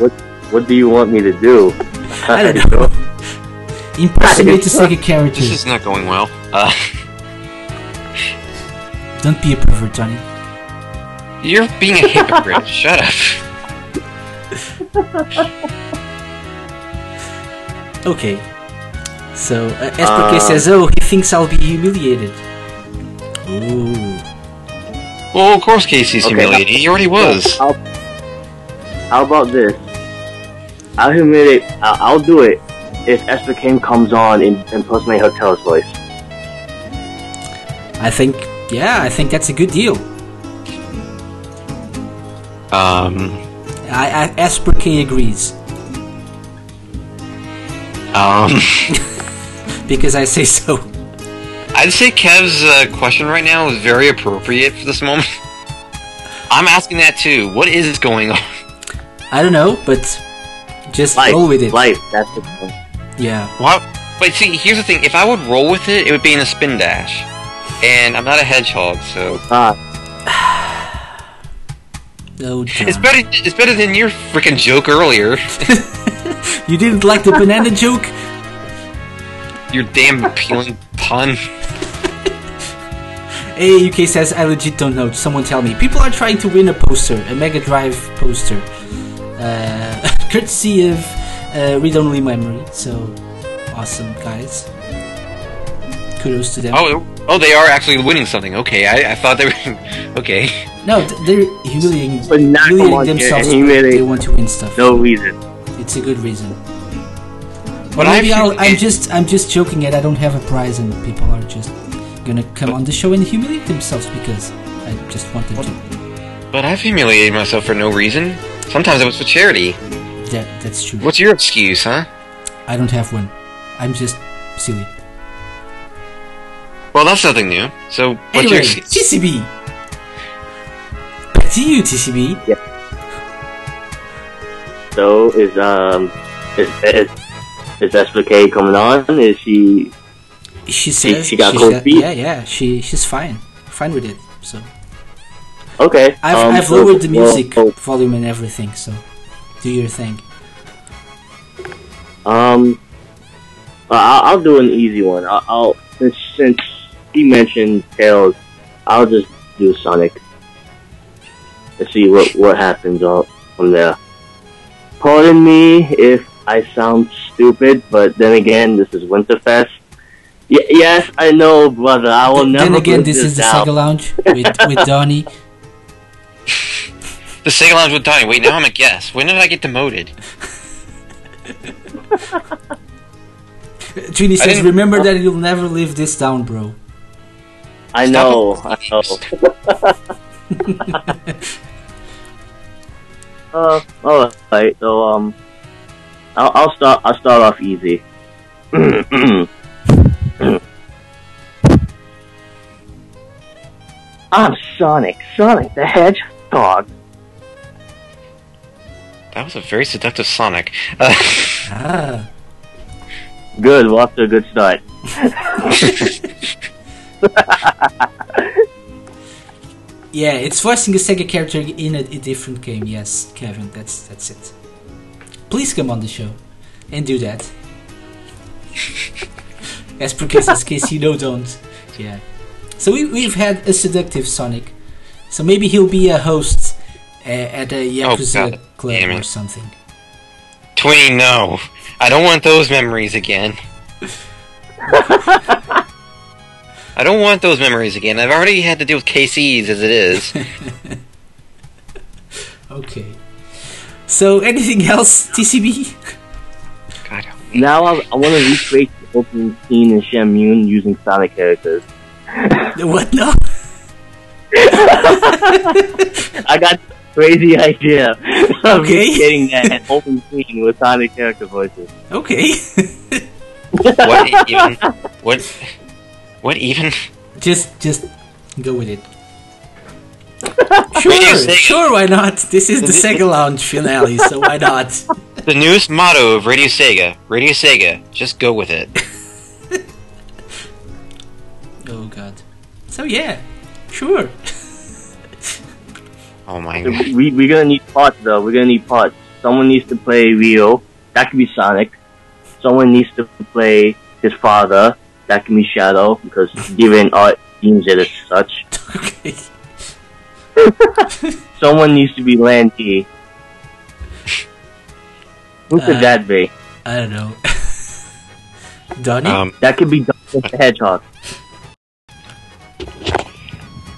What, what do you want me to do? <laughs> I don't know. Impersonate take a character. this is not going well. Uh, Don't be a pervert, Johnny. you're being a hypocrite. <laughs> Shut up. Okay. So, uh, Esper K Uh, says, oh, he thinks I'll be humiliated. Ooh. Well, of course Casey's Okay, humiliated. He already was. How, how about this? I'll humiliate. I'll, I'll do it if Esther Kim comes on and impersonate her Taylor's voice. I think, yeah, I think that's a good deal. Um, I, I Esper K agrees. um, <laughs> Because I say so. I'd say Kev's uh, question right now is very appropriate for this moment. <laughs> I'm asking that too. What is going on? I don't know, but just Life, roll with it. life. That's the point. Yeah. What? But see, here's the thing. If I would roll with it, it would be in a spin dash. And I'm not a hedgehog, so Ah, <sighs> Oh, John. it's better. It's better than your freaking joke earlier. <laughs> You didn't like the banana joke? <laughs> Your damn appealing pun. Hey, UK says, I legit don't know. Someone tell me. People are trying to win a poster, a Mega Drive poster. Uh, <laughs> courtesy of uh, Read Only Memory. So, awesome, guys. Kudos to them. Oh, oh, they are actually winning something. Okay, I, I thought they were. <laughs> okay. No, they're humiliating, But not humiliating themselves. yeah, They want to win stuff. no reason. It's a good reason. But But maybe I I'll, feel- I'm just I'm just joking it. I don't have a prize, and people are just gonna come on the show and humiliate themselves because I just want them to. But I've humiliated myself for no reason. Sometimes it was for charity. That that's true. What's your excuse, huh? I don't have one. I'm just silly. Well, that's nothing new. So, what's Anyway, your excuse? TCB. Back to you, TCB. So is um is is, is Esther coming on? Is she? She says she got she's cold got- feet? Yeah, yeah. She she's fine, fine with it. So Okay. I've um, I've so- lowered the well, music oh, volume and everything. So do your thing. Um, I'll, I'll do an easy one. I'll, I'll since since he mentioned Tails, I'll just do Sonic. Let's see what what happens uh, from there. Pardon me if I sound stupid, but then again, this is Winterfest. Y- yes, I know, brother. I will Th- never. then again, live this is the. Sega Lounge with <laughs> with Donnie. The Sega Lounge with Donnie. Wait, now I'm a guest. When did I get demoted? <laughs> Trini says, "Remember that you'll never live this down, bro." I know. I know. uh, <laughs> all right. So um, I'll, I'll start. I'll start off easy. <clears throat> I'm Sonic. Sonic the Hedgehog. That was a very seductive Sonic. Uh, <laughs> good. We're off to a good start. <laughs> <laughs> yeah, it's voicing a Sega character in a, a different game. Yes, Kevin. That's that's it. Please come on the show and do that. As per cases, <laughs> case you know, don't. Yeah. So we, we've had a seductive Sonic. So maybe he'll be a host uh, at a Yakuza God club damn or something. Twinny, no. I don't want those memories again. <laughs> I don't want those memories again. I've already had to deal with KCs as it is. <laughs> Okay. So <laughs> anything else, TCB? God, Now I, I want to recreate the opening scene in Shenmue using Sonic characters. <laughs> what? No. <laughs> I got this crazy idea of Okay. getting that opening scene with Sonic character voices. Okay. what even? What? What even? just just go with it. Radio <laughs> Sure, sure, why not? This is the Sega Lounge finale, so why not? <laughs> The newest motto of Radio Sega. Radio Sega. Just go with it. <laughs> Oh god. So yeah, sure. Oh my god. We, we're gonna need parts though. We're gonna need parts. Someone needs to play Ryo. That could be Sonic. Someone needs to play his father. That can be Shadow because given art deems it as such. okay. <laughs> Someone needs to be Lan Di. Who could Uh, that be? I don't know. <laughs> Donnie? Um, That could be Donald the Hedgehog.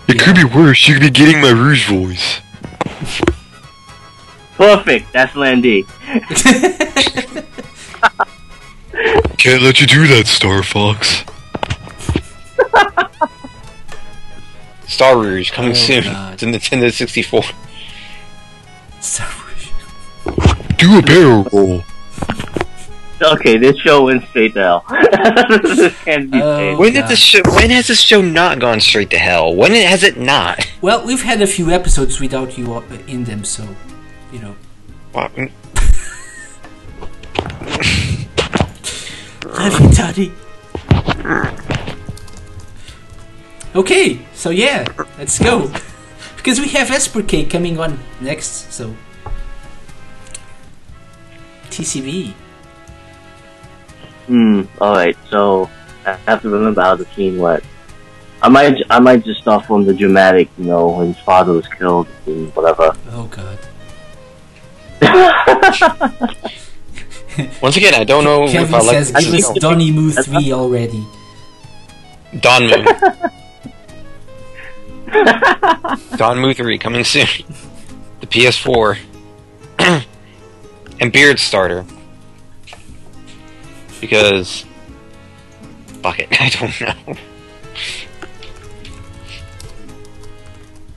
It could be worse. You could be getting my Rouge voice. Perfect. That's Lan Di. Can't let you do that, Star Fox. <laughs> Star Rouge coming Oh, soon God. to Nintendo 64. Star Wars. Do a barrel roll. Okay, this show went straight to hell. <laughs> this can't be Oh. When did this show? When has this show not gone straight to hell? When has it not? Well, we've had a few episodes without you uh, in them, so you know. Well, Love <laughs> you, Donnie. Okay, so yeah, let's go. <laughs> Because we have Esper K coming on next, so. TCB. Hmm. All right. So I have to remember how the scene went. I might. I might just start from the dramatic. You know, when his father was killed and whatever. Oh god. <laughs> once again, I don't know if I like says this give us show. Donnie Moo 3 already. Don Moo. <laughs> <laughs> Don Moo 3 coming soon. The PS4. <clears throat> and Beard Starter. Because. Fuck it, <laughs> I don't know.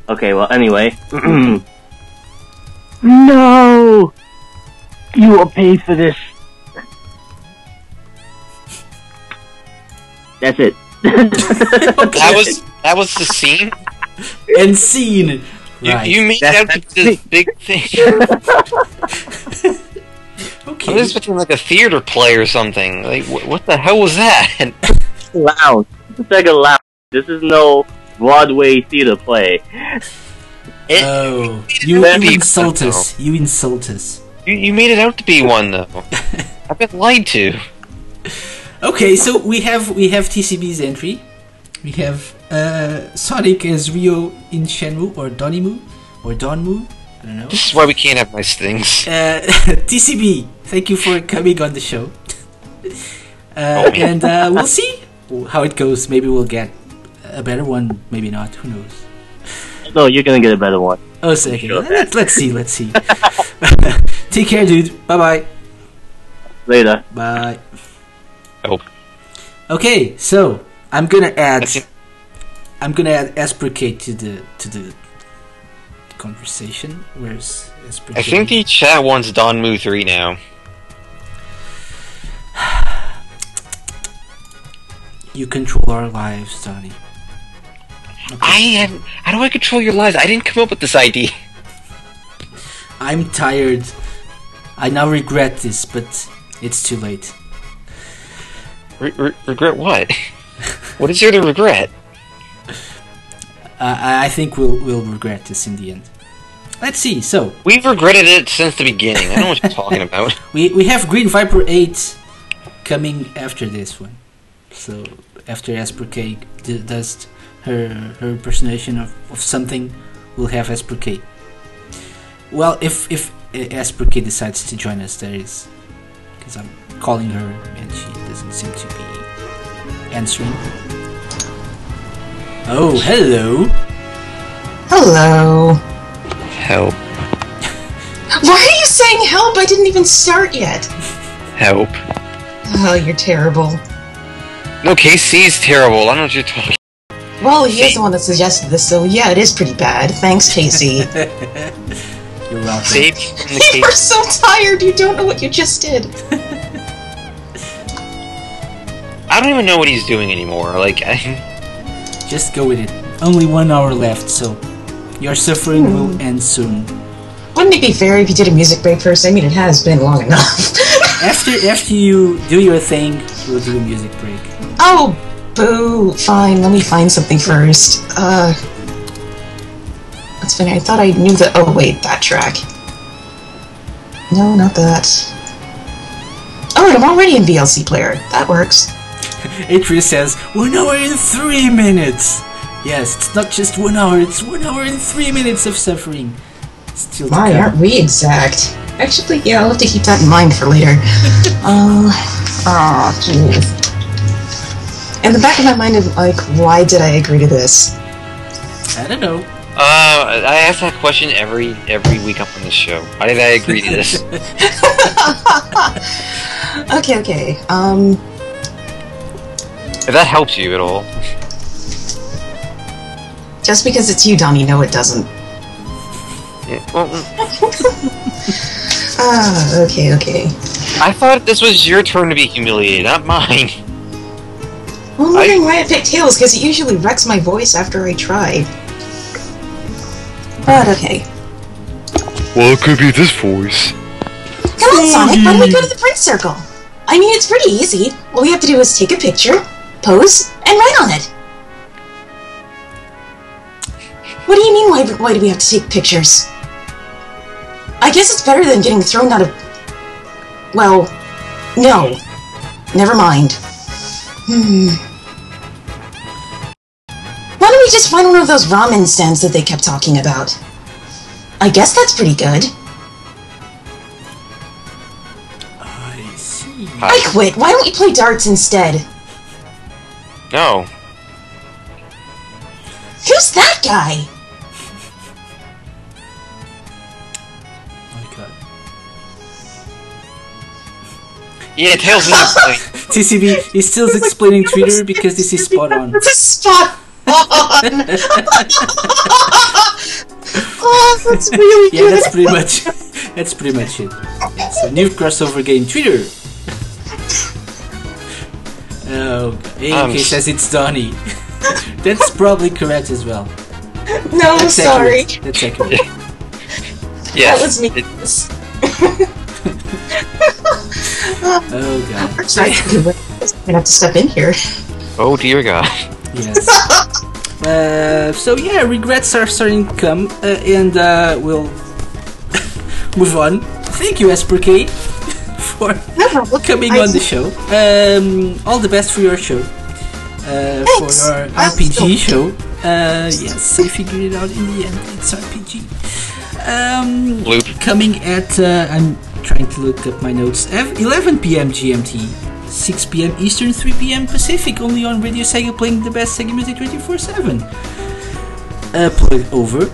Okay. Well, anyway. <clears throat> no. You will pay for this. That's it. <laughs> That was that was the scene? <laughs> And scene! You, Right. you made That's- out to this big thing. <laughs> I okay. was expecting like a theater play or something. Like, wh- what the hell was that? <laughs> lounge. It's like a lounge. This is no Broadway theater play. It, Oh, you, That'd you insult us. You insult us. you, you made it out to be one though. I've been lied to. Okay, so we have we have TCB's entry. We have uh, Sonic as Ryo in Shenmue or Donimu or Donmu. I don't know. This is why we can't have nice things. Uh, <laughs> TCB, thank you for coming on the show. Uh, and uh, we'll see how it goes. Maybe we'll get a better one. Maybe not. Who knows? No, you're gonna get a better one. Oh, second. Sure. Let's, let's see. Let's see. <laughs> Take care, dude. Bye bye. Later. Bye. Oh. Okay, so I'm gonna add That's it. I'm gonna add Esper K to the to the conversation. Where's Esper K? I think the chat wants Don Moo 3 now. <sighs> you control our lives, Donnie. I have. How do I control your lives? I didn't come up with this idea. <laughs> I'm tired. I now regret this, but it's too late. Re- re- regret what? <laughs> what is there to regret? Uh, I I think we'll we'll regret this in the end. Let's see. So We've regretted it since the beginning. I don't know what you're talking <laughs> about. we we have Green Viper eight coming after this one. So after Esper K d- does her her impersonation of, of something, we'll have Esper K. Well, if if uh, Esper K decides to join us, that is, because I'm calling her and she doesn't seem to be answering. Oh, hello. Hello. Help. Why are you saying help? I didn't even start yet. Help. Oh, you're terrible. No, KC is terrible. I don't know what you're talking. Well, he is the one that suggested this, so yeah, it is pretty bad. Thanks, Casey. <laughs> You're welcome. Save me from the <laughs> you are case. so tired, you don't know what you just did. I don't even know what he's doing anymore. Like, I, Just go with it. Only one hour left, so your suffering will end soon. Wouldn't it be fair if you did a music break first? I mean, it has been long enough. After after you do your thing, we'll do a music break. oh, boo. Fine, let me find something first. Uh. That's funny, I thought I knew that. Oh, wait, that track. No, not that. Oh, and I'm already in VLC player. That works. <laughs> Atreus says, one hour and three minutes! Yes, it's not just one hour, it's one hour and three minutes of suffering. Still to My, come. aren't we exact? Actually, yeah, I'll have to keep that in mind for later. <laughs> uh, oh, jeez. In the back of my mind, I'm like, why did I agree to this? I don't know. uh, I ask that question every every week up on this show. Why did I agree to this? <laughs> Okay, okay. Um, if that helps you at all. just because it's you, Donnie, no, it doesn't. Yeah, well, <laughs> Ah, okay, okay. I thought this was your turn to be humiliated, not mine. Well, I'm wondering why I picked Tails, because it usually wrecks my voice after I try. But okay. Well, it could be this voice. Come on, Sonic, why don't we go to the print circle? I mean, it's pretty easy. All we have to do is take a picture, pose, and write on it. What do you mean, why, why do we have to take pictures? I guess it's better than getting thrown out of. Well, no. Never mind. Hmm. Why don't we just find one of those ramen stands that they kept talking about? I guess that's pretty good. I see. I quit. Why don't we play darts instead? No. Who's that guy? Oh my god. Yeah, Tails needs to play. TCB is still explaining <laughs> Twitter because this is spot on. This <laughs> is spot on. <laughs> oh, that's really Yeah, good. that's pretty much that's pretty much it. It's a new crossover game, Twitter. Oh, AK Um, says it's Donnie. <laughs> that's probably correct as well. no, That's sorry. accurate. That's accurate. Yeah. That was me. It- Oh god. Sorry. <laughs> I'm gonna have to step in here. oh dear God. Yes. Uh, so yeah, regrets are starting to come, uh, and uh, we'll <laughs> move on. Thank you, Esper K, for No <laughs> coming I- on the show. Um, all the best for your show. Uh, for Thanks. your I'm RPG so- show. Uh, yes, I figured it out in the end. It's RPG. Um, Bloop. coming at uh, I'm trying to look up my notes. Ev- 11 p.m. GMT, 6 p.m. Eastern, 3 p.m. Pacific. Only on Radio Sega, playing the best Sega music 24/7. Uh, plug over. <laughs>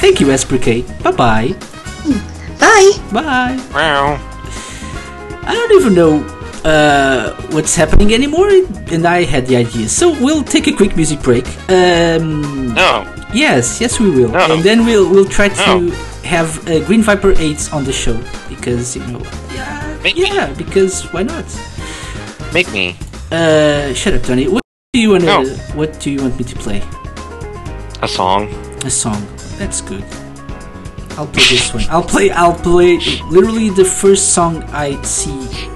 Thank you, Esper K. Bye bye. Bye. Bye. Meow. I don't even know uh, what's happening anymore, and I had the idea. So we'll take a quick music break. Um, No. Yes, yes, we will, No. and then we'll we'll try to No. have uh, Green Viper eight on the show because you know, yeah, Make me. yeah, because why not? Make me. Uh, shut up, Tony. What Do you wanna? No. What do you want me to play? A song. A song. That's good. I'll play this one. I'll play. I'll play literally the first song I see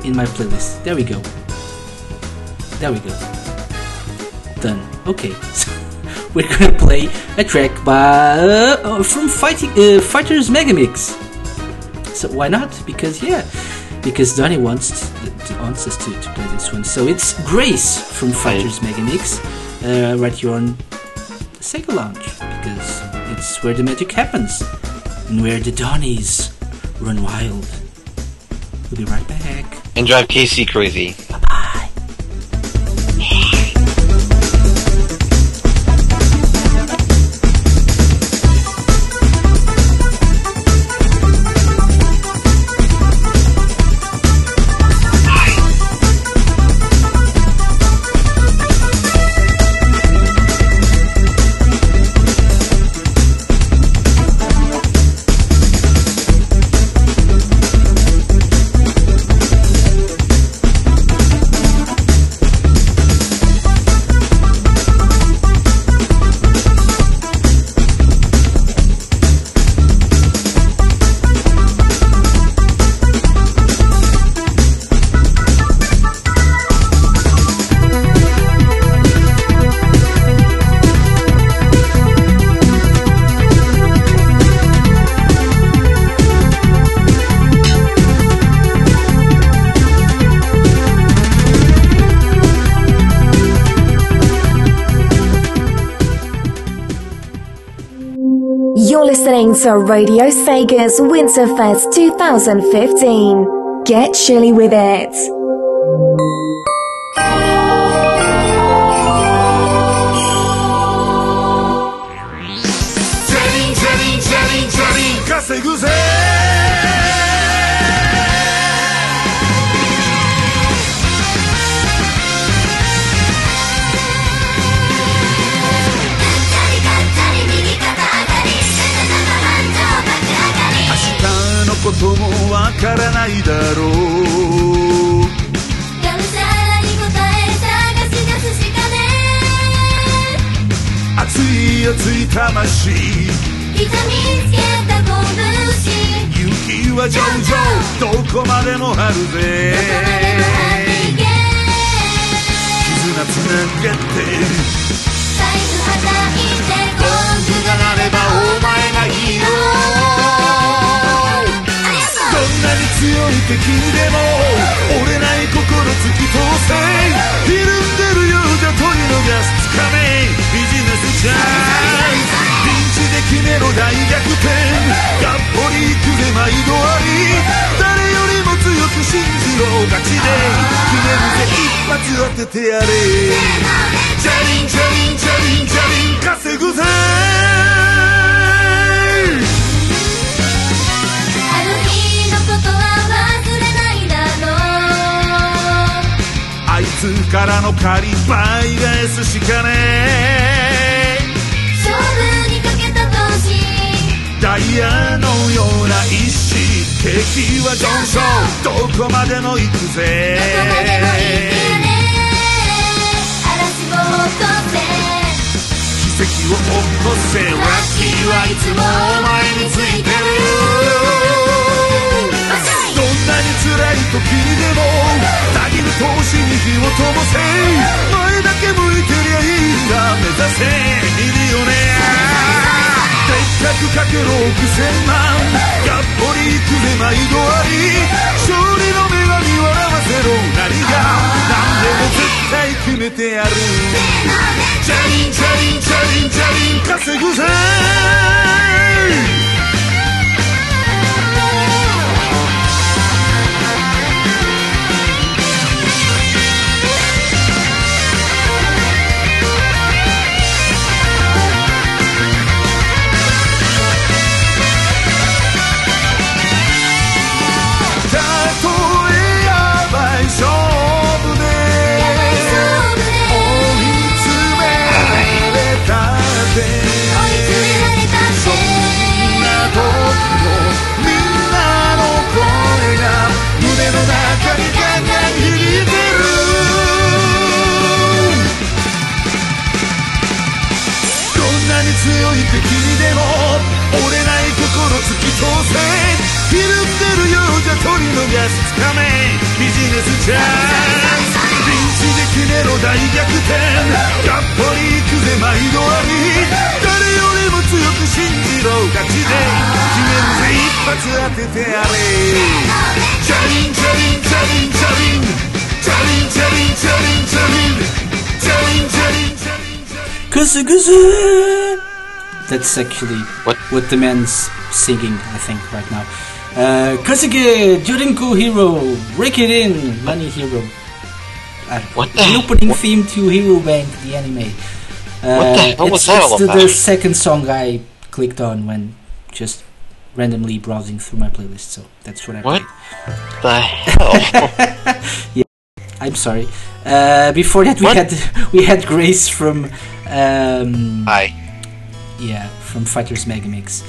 in my playlist. There we go. There we go. Done. Okay. So <laughs> we're gonna play a track by uh, from Fighting uh, Fighters Megamix. So why not? Because yeah, because Donnie wants to, wants us to, to play this one. So it's Grace from Fighters Megamix, uh, right here on Sega Lounge because it's where the magic happens and where the Donnies run wild. We'll be right back. And drive Casey crazy. Bye. You're listening to Radio Sega's Winterfest 2015. Get chilly with it. からないだろうがむしゃらに答え探し出すしかね熱い熱い魂痛みつけた拳雪は上々どこまでもあるぜ。どこまでもある絆つなげて財布はたいてゴングが鳴ればお前がヒーローなに強い敵でも折れない心突き通せひるんでるようじゃ取り逃すつかめビジネスチャンスピンチで決めろ大逆転がっぽりいくぜ毎度あり誰よりも強く信じろガチで決めるぜ一発当ててやれジャリンジャリンジャリンジャリン稼ぐぜ。あいつからの借り倍返すしかねえ。勝負にかけた投資ダイヤのような一矢景気は上昇どこまでも行くぜ。どこまでも行くよね。嵐を落とせ奇跡を起こせ。ラッキーはいつもお前についてるに辛い時でもたぎる闘志に火を灯せ前だけ向いてりゃいいんだ。目指せミリオネア。でっかくかけろ億千万がっぽりいくぜ毎度あり勝利の女神笑わせろ。何が何でも絶対決めてやる。ジャリンジャリンジャリンジャリン稼ぐぜ。追い詰められたそんな僕のみんなの声が胸の中にガンガン響いてるどんなに強い敵でも折れない心突き通せ。ひるってるようじゃ取り逃がすつかめビジネスチャンスピンチで決めろ大逆転やっぱり行くぜ毎度あり誰よりも強く信じろガチで決めるぜ一発当ててやれチャリンチャリンチャリンチャリンチャリンチャリンチャリンチャリンチャリンチャリンチャリン Kuzu kuzu. That's actually What? what the man's singing, I think, right now. Uh, Kuzuge, Jurinku Hero, Break It In, Money Hero. Uh, What the the opening What- theme to Hero Bank, the anime. Uh, What the hell was it's, that it's the, the second song I clicked on when just randomly browsing through my playlist, so that's what I What? played. The <laughs> hell? yeah, I'm sorry. Uh, before that, we What? had <laughs> we had Grace from um, Hi. yeah from Fighters Mega Mix.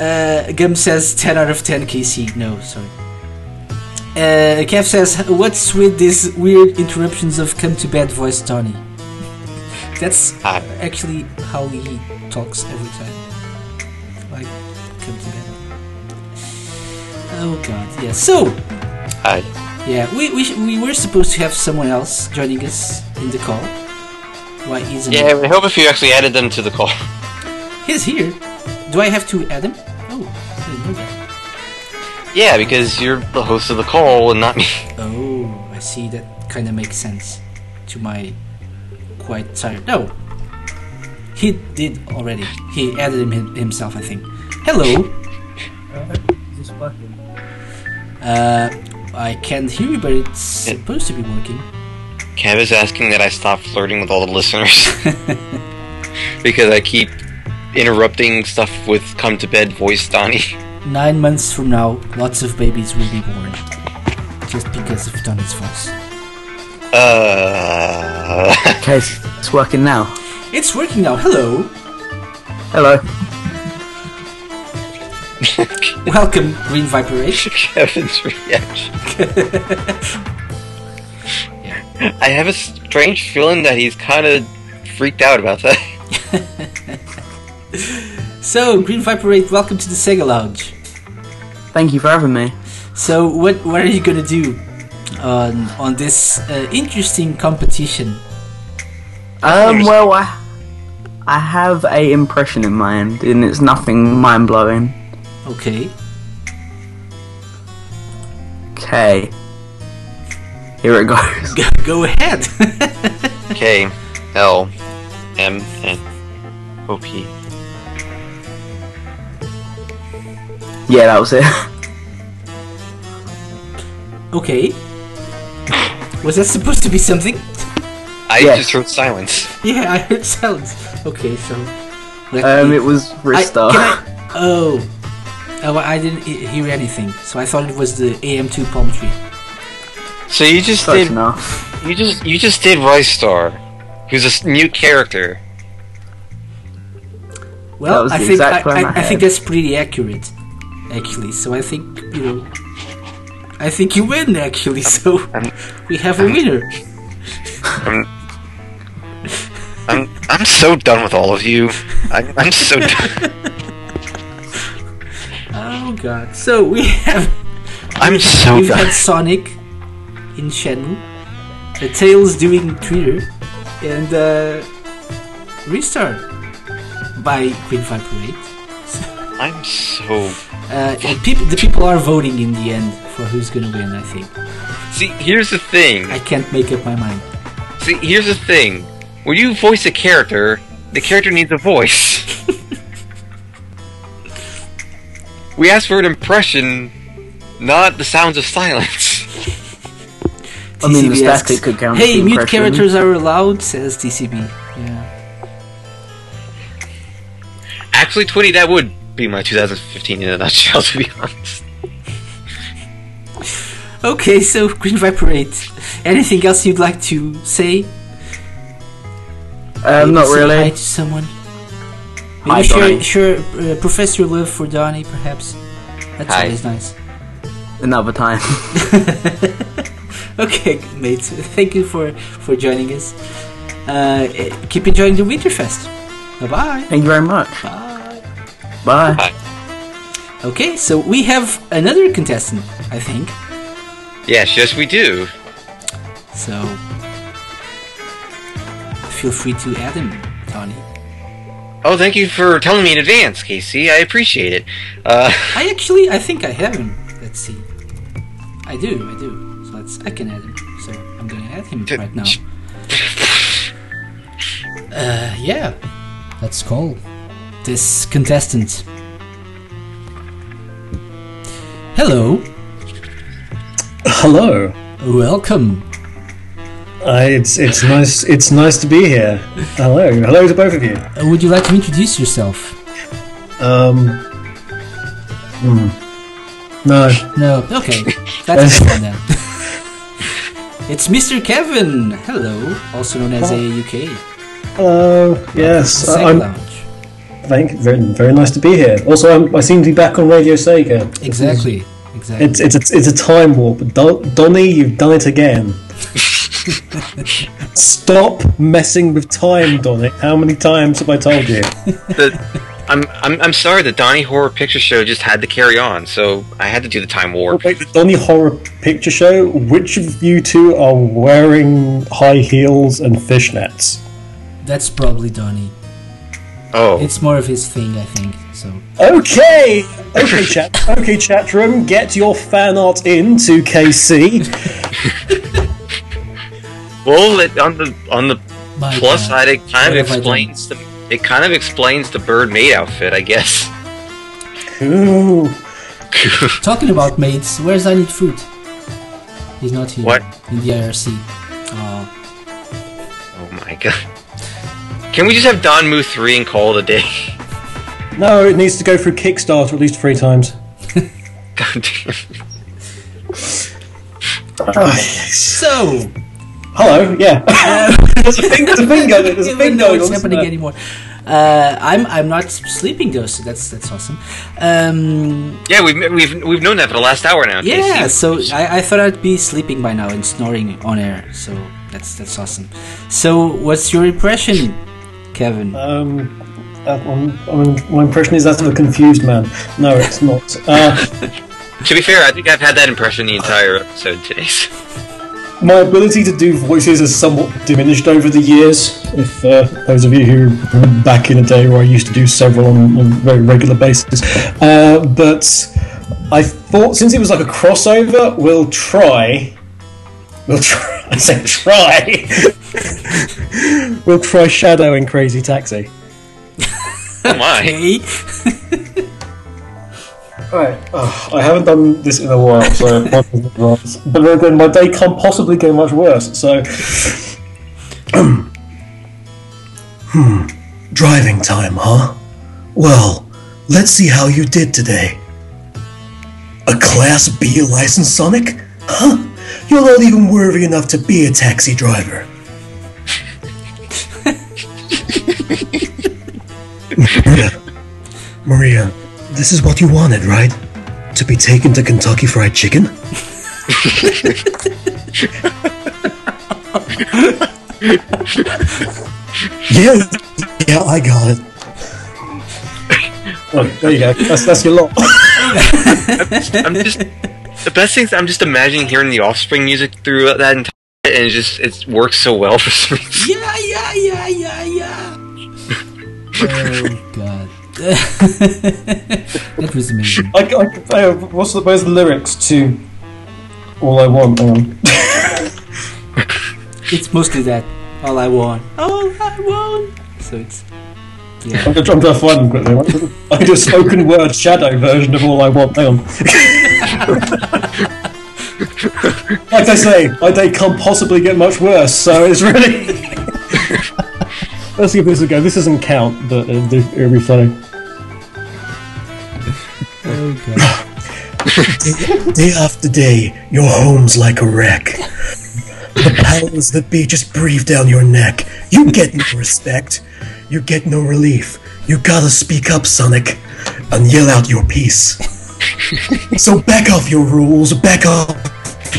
Uh, Gum says 10 out of 10 KC. No, sorry. Uh, Kev says, What's with these weird interruptions of come to bed voice, Tony? That's Hi. actually how he talks every time. Like, come to bed. Oh god, yeah. So, Hi. yeah, we, we, we were supposed to have someone else joining us in the call. Why isn't Yeah, I hope if you actually added them to the call. He's here. Do I have to add him? Yeah, because you're the host of the call and not me. Oh, I see. That kind of makes sense to my quite tired. No, he did already. He added him him- himself, I think. Hello. <laughs> Uh, I can't hear you, but it's supposed to be working. Kev is asking that I stop flirting with all the listeners. <laughs> <laughs> because I keep interrupting stuff with come to bed voice Donnie. Nine months from now, lots of babies will be born, just because of Donnie's voice. Uh. Okay, it's it's working now. It's working now. Hello. Hello. <laughs> Welcome, Green Viper 8. <laughs> Kevin's reaction. <laughs> I have a strange feeling that he's kind of freaked out about that. So, Green Viper 8, welcome to the Sega Lounge. Thank you for having me. So, what what are you gonna do on on this uh, interesting competition? Um, well, I, I have a impression in mind, and it's nothing mind blowing. Okay. Okay. Here it goes. Go, <laughs> go ahead. <laughs> K L M N O P. Yeah, that was it. okay. Was that supposed to be something? I Yes. just heard silence. Yeah, I heard silence. Okay, so. Um, me- it was I, Ristar. I, oh. Oh, I didn't hear anything, so I thought it was the AM2 palm tree. So you just Close did. enough. You just you just did Ristar, who's a s- new character. Well, I think I, I, I I think that's pretty accurate, actually. So I think you know, I think you win actually. So I'm- we have a winner. I'm I'm I'm so done with all of you. I'm, I'm so done. Oh god! So we have I'm so done. we've done. had Sonic in Shenmue, uh, Tails doing Twitter, and uh, Ristar by Green Viper 8. I'm so. Uh, and peop- the people are voting in the end for who's gonna win. I think See, here's the thing. I can't make up my mind. See, here's the thing. When you voice a character, the character needs a voice. <laughs> we ask for an impression, not the sounds of silence. <laughs> I mean, the TCB asks, static could count. as Hey, the mute impression. characters are allowed, says TCB. Yeah. Actually, 20, that would be my 2015 in a nutshell, <laughs> to be honest. Okay, so Green Viper 8. Anything else you'd like to say? Um, Maybe not say hi really. to someone. Maybe Hi, share, Donnie. share uh, profess your love for Donnie, perhaps. That's Hi. always nice. Another time. <laughs> <laughs> Okay, mates. Thank you for for joining us. Uh, eh, keep enjoying the Winterfest. Bye bye. Thank you very much. Bye. Bye. Bye. Okay, so we have another contestant, I think. Yes, yes, we do. So feel free to add him, Tony. Oh, thank you for telling me in advance, Casey. I appreciate it. Uh, I actually, I think I have him. Let's see. I do, I do. So let's, I can add him. So I'm going to add him right now. Uh, yeah. Let's call this contestant. Hello. Hello. Welcome. Uh, it's it's nice it's nice to be here. Hello, hello to both of you. Uh, would you like to introduce yourself? Um. Hmm. No. No. Okay. That's <laughs> fine then. <laughs> it's Mr. Kevin. Hello, also known as AAUK. Hello. Yes, I'm. Lounge. Thank very very nice to be here. Also, I'm, I seem to be back on Radio Sega. This Exactly. Exactly. It's it's a, it's a time warp. Don, Donny, you've done it again. <laughs> Stop messing with time, Donny. How many times have I told you? the, I'm, I'm I'm sorry. The Donnie Horror Picture Show just had to carry on, so I had to do the time warp. Wait, the Donny Horror Picture Show. Which of you two are wearing high heels and fishnets? That's probably Donny. Oh. It's more of his thing, I think. So Okay, okay, chat. Okay, chat room. Get your fan art in to KC. <laughs> Well, it, on the on the My plus God. side, it kind What of have I done? explains the it kind of explains the bird maid outfit, I guess. Ooh. <laughs> talking about maids, where's I need fruit? He's not here. What? In the IRC. Oh. Oh my god. Can we just have Don Mu three and call it a day? No, it needs to go through Kickstarter at least three times. God <laughs> damn. So, Hello. Yeah. <laughs> there's a thing. There's a thing going. There's a even thing though going it's on. happening anymore. Uh, I'm I'm not sleeping though, so that's that's awesome. Um, Yeah, we've we've we've known that for the last hour now. yeah, Casey. so I, I thought I'd be sleeping by now and snoring on air. So that's that's awesome. So, what's your impression, Kevin? Um, uh, um, I mean, my impression is that's of a confused man. No, it's not. Uh, <laughs> to be fair, I think I've had that impression the entire episode today. my ability to do voices has somewhat diminished over the years. If uh, those of you who were back in the day where I used to do several on, on a very regular basis, uh, but I thought since it was like a crossover, we'll try. We'll try. <laughs> I said try. <laughs> we'll try Shadow in Crazy Taxi. Oh my! <laughs> Okay. Right. Oh, I haven't done this in a while, so <laughs> but then my day can't possibly get much worse. So, hmm, driving time, huh? Well, let's see how you did today. A Class B license, Sonic? Huh? You're not even worthy enough to be a taxi driver. Maria, Maria, this is what you wanted, right? To be taken to Kentucky Fried Chicken? yeah, yeah, I got it. Oh, there you go. That's that's your lot. I'm just the best thing is I'm just imagining hearing the Offspring music through that entire and it just it works so well for some reason. Yeah, yeah, yeah, yeah, yeah. Oh <laughs> god. <laughs> that was amazing. I, I, I, what's the where's the lyrics to All I Want? Hang on. <laughs> It's mostly that. All I want. All I want. So it's. Yeah. I'm gonna, I'm gonna find them quickly. I do a spoken word shadow version of All I Want. Hang on. like I say, my day can't possibly get much worse, so it's really. Let's give this a go. This doesn't count, but uh, it'll be funny. Oh <laughs> day, day after day, your home's like a wreck. The powers that be just breathe down your neck. You get no respect. You get no relief. You gotta speak up, Sonic, and yell out your piece. so back off your rules, back off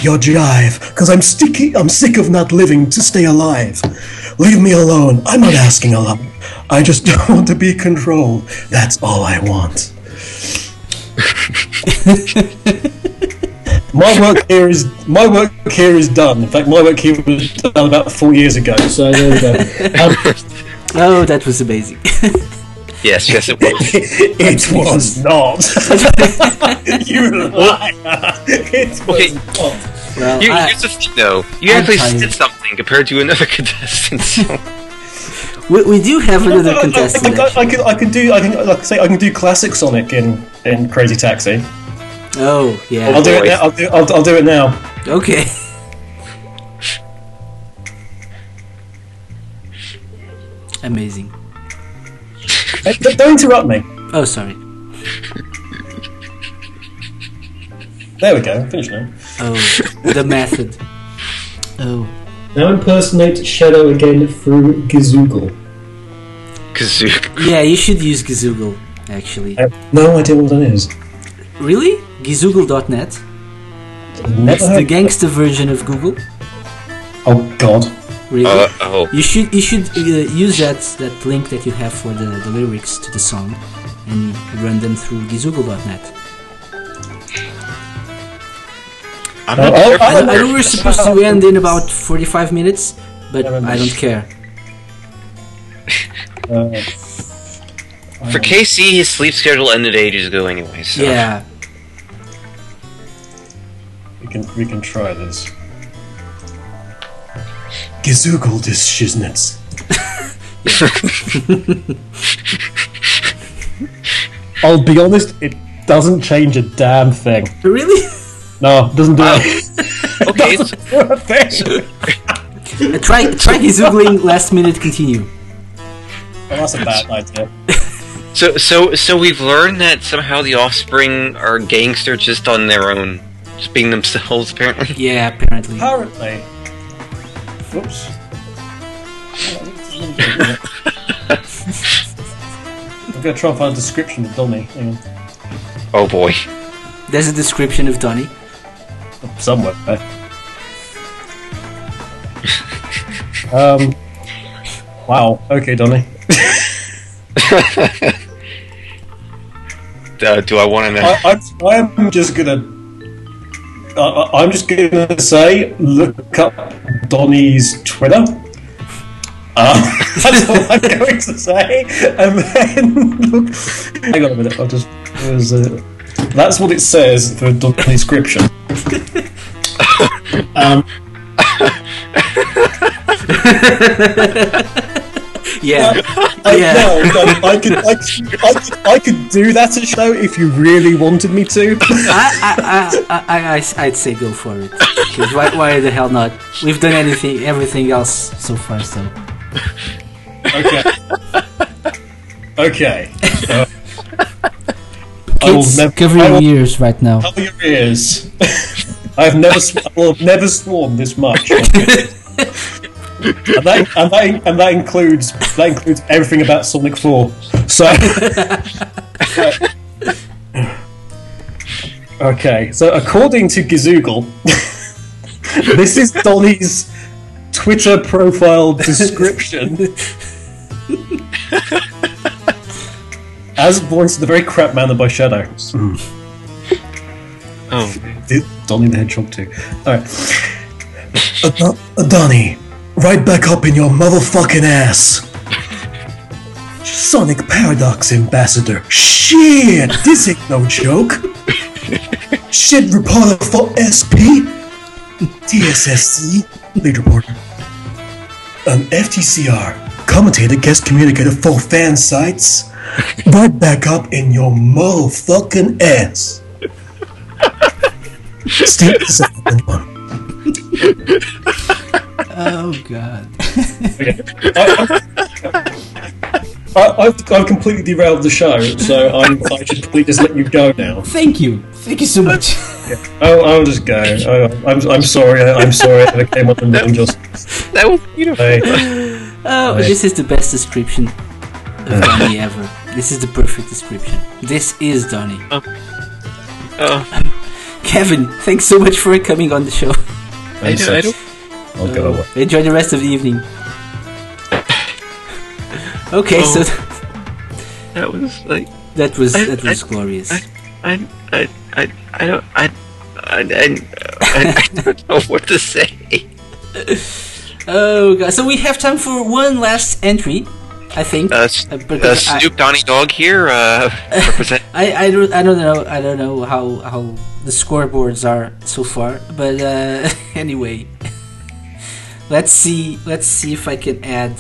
your jive, cause I'm sticky I'm sick of not living to stay alive. Leave me alone. I'm not asking a lot. I just <laughs> don't want to be controlled. That's all I want. <laughs> My work here is my work here is done. In fact, my work here was done about four years ago. So there we go. <laughs> Um, Oh, that was amazing. Yes, yes, it was. it was not. you liar. It was Okay. not. Well, Here- I- here's the thing, though. You I'm actually tired. said something compared to another <laughs> contestant. So. we, we do have another I, I, contestant. I, I, I can I can do I can like I say I can do classic Sonic in in Crazy Taxi. Oh, yeah. I'll do it oh, now. I'll do, I'll, I'll do it now. Okay. <laughs> Amazing. Hey, don't- don't interrupt me. Oh, sorry. There we go. Finish now. Oh, the method. Oh. Now impersonate Shadow again through Gizoogle. Kazook. Yeah, you should use Gizoogle, actually. I have no idea what that is. Really? Gizoogle.net? Never It's the heard. gangster version of Google. Oh God. Really? Uh, oh. You should you should uh, use that that link that you have for the, the lyrics to the song and run them through Gizoogle.net. I'm Oh, not oh, sure I, I'm I know we're supposed to end in about 45 minutes, but I don't care. <laughs> Uh, For KC, his sleep schedule ended ages ago anyway, so. Yeah. we can we can try this. Gizoogle this shiznits. <laughs> I'll be honest, it doesn't change a damn thing. Really? No, it doesn't do it. <laughs> Okay, <laughs> so, a thing. Uh, <laughs> try try Gizoogling last minute continue. Well, that's a bad idea. so, so, so we've learned that somehow the offspring are gangster just on their own. Just being themselves, apparently. Yeah, apparently. Apparently. Whoops. I'm gonna try and find a description of Donny. Oh boy. There's a description of Donny. Somewhere. um. Wow. Okay, Donny. <laughs> Uh, do I want to know? I, I'm, I'm just gonna. I I- I'm just gonna say, look up Donny's Twitter. Um, that's all I'm going to say. And then, <laughs> look, hang on a minute. I'll just. there's a- that's what it says for Donny's description. <laughs> um, Yeah. I, Yeah. no, no, I could, I, could, I, could, I could do that as a show if you really wanted me to. I, I, I, I, I, I'd say go for it. 'Cause why, why the hell not? We've done anything, everything else so far, so. Okay. Okay. Uh, I will Kids, cover your ears right now. Cover your ears. <laughs> I have never, sw- I will have never sworn this much. <laughs> and that, and that, and that includes that includes everything about Sonic Four. So. <laughs> okay, so according to Gizoogle, this is Donny's Twitter profile description. As voiced the very crap manner by Shadow. <laughs> Oh. Donny the Hedgehog too. Alright. Ad- Donny, right back up in your motherfucking ass. Sonic Paradox Ambassador. Shit, this ain't no joke. Shit reporter for SP. TSSC, lead reporter. An FTCR, commentator, guest communicator for fan sites. Right back up in your motherfucking ass. Steve the. Oh, God. I, I've, I've completely derailed the show, so I'm, I should probably just let you go now. Thank you. Thank you so much. I'll, oh, I'll just go. I, I'm, I'm sorry. I, I'm sorry. I came up with angels. That was beautiful. Oh, Right. this is the best description <laughs> of Donny ever. This is the perfect description. This is Donny. Oh. oh. <laughs> Kevin, thanks so much for coming on the show. I don't, I don't, I'll go away. Enjoy the rest of the evening. Okay, Oh. so that was like. that was I- that was I- glorious. I, I, I, I, I don't. I. I, I, I don't know what to say. <laughs> Oh god! So we have time for one last entry, I think. Uh, Uh, uh, Snoop Donny Dog here, uh, <laughs> represent. I, I don't I don't know I don't know how how the scoreboards are so far, but uh, <laughs> anyway, let's see let's see if I can add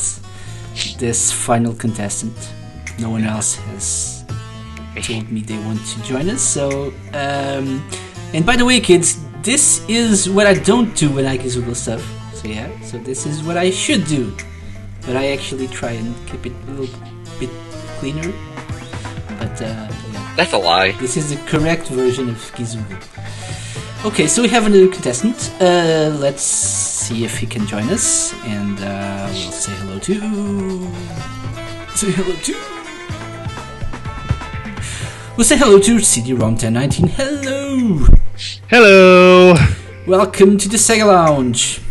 this final contestant. No one else has told me they want to join us, so um, and by the way, kids, this is what I don't do when I Google stuff. So yeah, so this is what I should do, but I actually try and keep it a little bit cleaner. But uh, yeah. That's a lie. This is the correct version of Gizoogle. Okay, so we have a new contestant. Uh, let's see if he can join us, and uh, we'll say hello to. Say hello to. We'll say hello to CD-ROM 1019. Hello. Hello. Welcome to the Sega Lounge.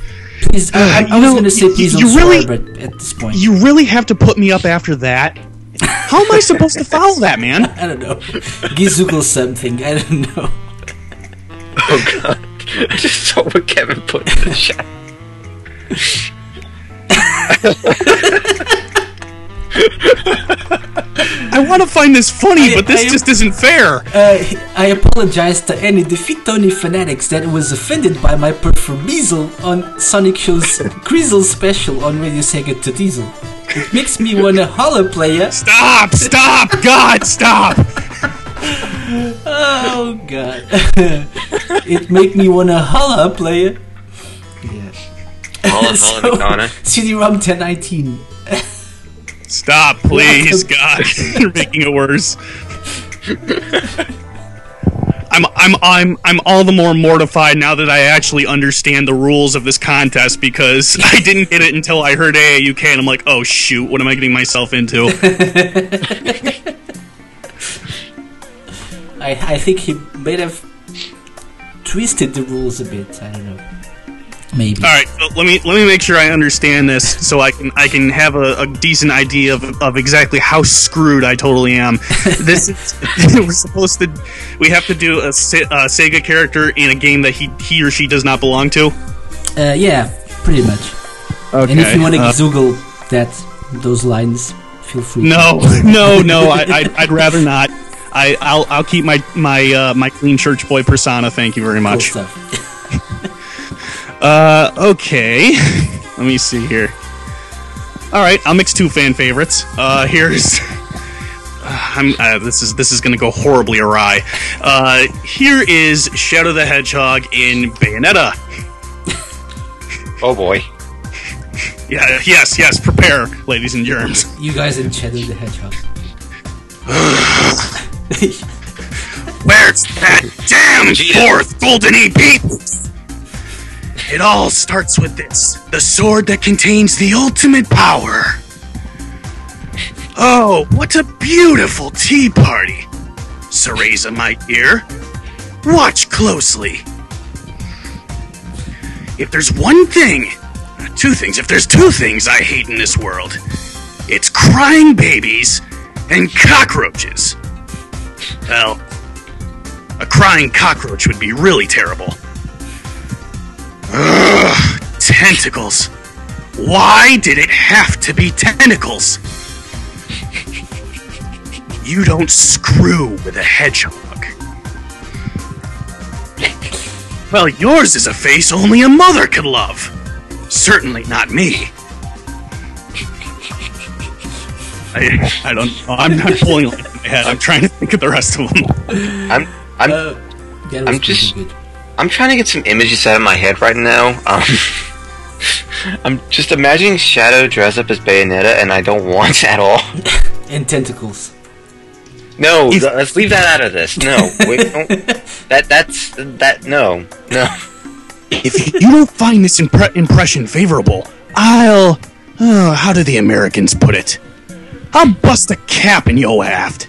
Please, I, I, I Uh, was know, going to say you- please you don't swear, really- but at this point, You really have to put me up after that. How am I supposed to follow that, <laughs> man? I don't know. Gizoogle something. I don't know. <laughs> Oh god. I just saw what Kevin put in the chat. <laughs> I want to find this funny, I- but this I- just isn't fair. Uh, I apologize to any Defeat Tony fanatics that was offended by my performisal on Sonic Show's <laughs> Grizzle special on Radio Sega to Diesel. It makes me wanna holler player. Stop! Stop! God, stop! Oh god. <laughs> it make me wanna holler player. Yeah. Holla, holla, Madonna. CD-ROM 1019. Stop, please, Welcome. <laughs> God. <laughs> You're making it worse. <laughs> I'm I'm I'm I'm all the more mortified now that I actually understand the rules of this contest because I didn't get it until I heard AAUK and I'm like, oh shoot, what am I getting myself into? I, I think he might have twisted the rules a bit. I don't know. Maybe. All right, so let me let me make sure I understand this <laughs> so I can I can have a, a decent idea of, of exactly how screwed I totally am. This <laughs> is <laughs> we're supposed to we have to do a, a Sega character in a game that he he or she does not belong to. Uh, yeah, pretty much. Okay. And if you want to uh, Google that those lines, feel free. No, no, no. I, I'd, I'd rather not. I, I'll, I'll keep my my uh, my clean church boy persona. Thank you very much. Cool. Uh, okay. <laughs> Let me see here. All right, I'll mix two fan favorites. Uh, here's. <laughs> I'm, uh, this is this is gonna go horribly awry. Uh, here is Shadow the Hedgehog in Bayonetta. Oh boy. Yeah, yes, yes. Prepare, ladies and germs. You guys in Shadow the Hedgehog. Where's that <laughs> damn fourth golden EP? It all starts with this the sword that contains the ultimate power. Oh, what a beautiful tea party! Cereza, my dear, watch closely. If there's one thing, two things, if there's two things I hate in this world, it's crying babies and cockroaches. Well, a crying cockroach would be really terrible. Ugh, tentacles. Why did it have to be tentacles? You don't screw with a hedgehog. Well, yours is a face only a mother could love. Certainly not me. I, I don't. I'm not pulling it in my head. I'm trying to think of the rest of them. I'm I'm yeah, I'm just I'm trying to get some images out of my head right now. Um, <laughs> I'm just imagining Shadow dress up as Bayonetta, and I don't want <laughs> at all. <laughs> And tentacles. No, th- let's leave that out of this. No, wait, don't, that that's that. No, no. If you don't find this impre- impression favorable, I'll. Oh, how do the Americans put it? I'll bust a cap in your aft.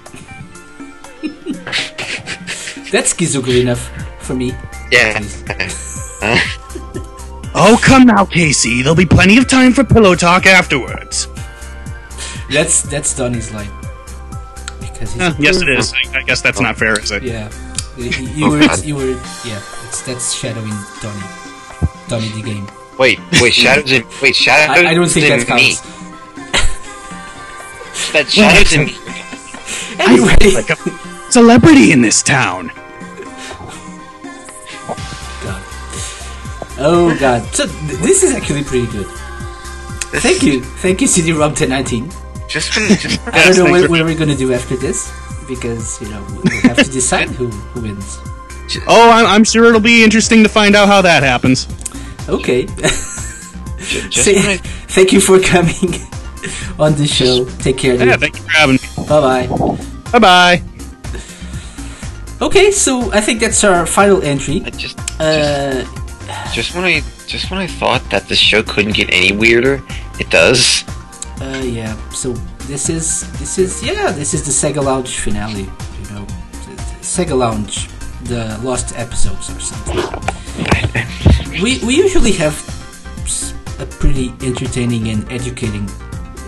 That's Kizuku enough for me. Yeah. Oh, come now, Casey. There'll be plenty of time for pillow talk afterwards. That's that's Donnie's line. Because he's Eh, yes, it is. I, I guess that's not fair, is it? Yeah. You, you were you were yeah. That's, that's shadowing Donnie. Donnie the game. Wait, wait, shadows in wait, shadows I, I don't think in that me. That shadows in me. <laughs> Anyway, like a celebrity in this town. Oh god. So th- this is actually pretty good. Thank you, thank you, CD-ROM 1019. Just when, <laughs> just I don't know what, what we're gonna do after this because you know we have to decide who, who wins. <laughs> Oh, I'm, I'm sure it'll be interesting to find out how that happens. Okay. <laughs> just Say- when I- thank you for coming on the show. Take care. Yeah, thank you for having me. Bye bye. Bye bye. Okay, so I think that's our final entry. I just Uh, just when I just when I thought that the show couldn't get any weirder, it does. uh, yeah. So this is this is yeah this is the Sega Lounge finale. You know, Sega Lounge, the lost episodes or something. <laughs> We we usually have a pretty entertaining and educating.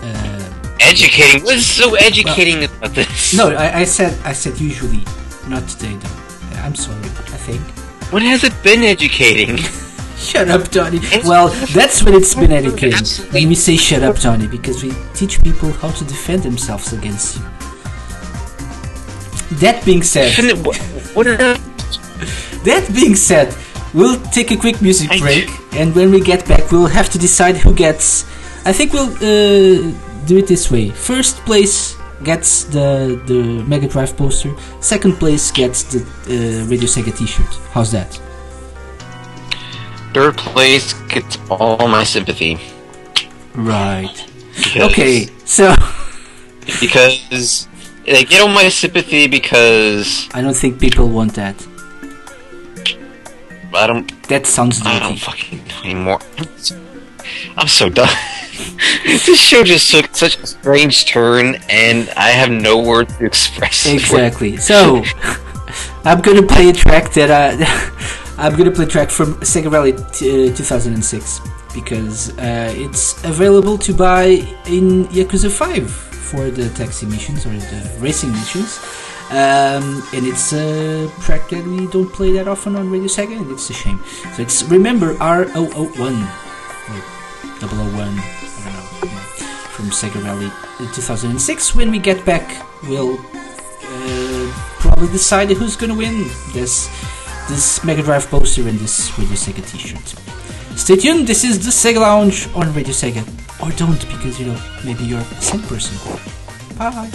Uh, Educating. What's so educating about this? no, I, I said I said usually, not today though. I'm sorry. I think. When has it been educating? <laughs> Shut up, Tony. Well, that's when it's been <laughs> educating. When we say shut up, Tony, because we teach people how to defend themselves against you. That being said, what, what that being said, we'll take a quick music break, and when we get back, we'll have to decide who gets. I think we'll uh, do it this way: first place gets the the Mega Drive poster. Second place gets the uh, Radio Sega T-shirt. How's that? Third place gets all my sympathy. Right. Because- Okay, so <laughs> Because they get all my sympathy because I don't think people want that. I don't. That sounds dirty. I don't fucking know anymore. <laughs> I'm so done. <laughs> this show just took such a strange turn, and I have no words to express. it. Exactly. So, I'm gonna play a track that I, <laughs> I'm gonna play a track from Sega Rally t- uh, 2006 because uh, it's available to buy in Yakuza 5 for the taxi missions or the racing missions. Um, and it's a track that we don't play that often on Radio Sega, and it's a shame. So it's Remember R001 or 001, I don't know, from Sega Rally uh, 2006. When we get back, we'll uh, probably decide who's gonna win this this Mega Drive poster and this Radio Sega T-shirt. Stay tuned. This is the Sega Lounge on Radio Sega, or don't because you know maybe you're a same person. Bye.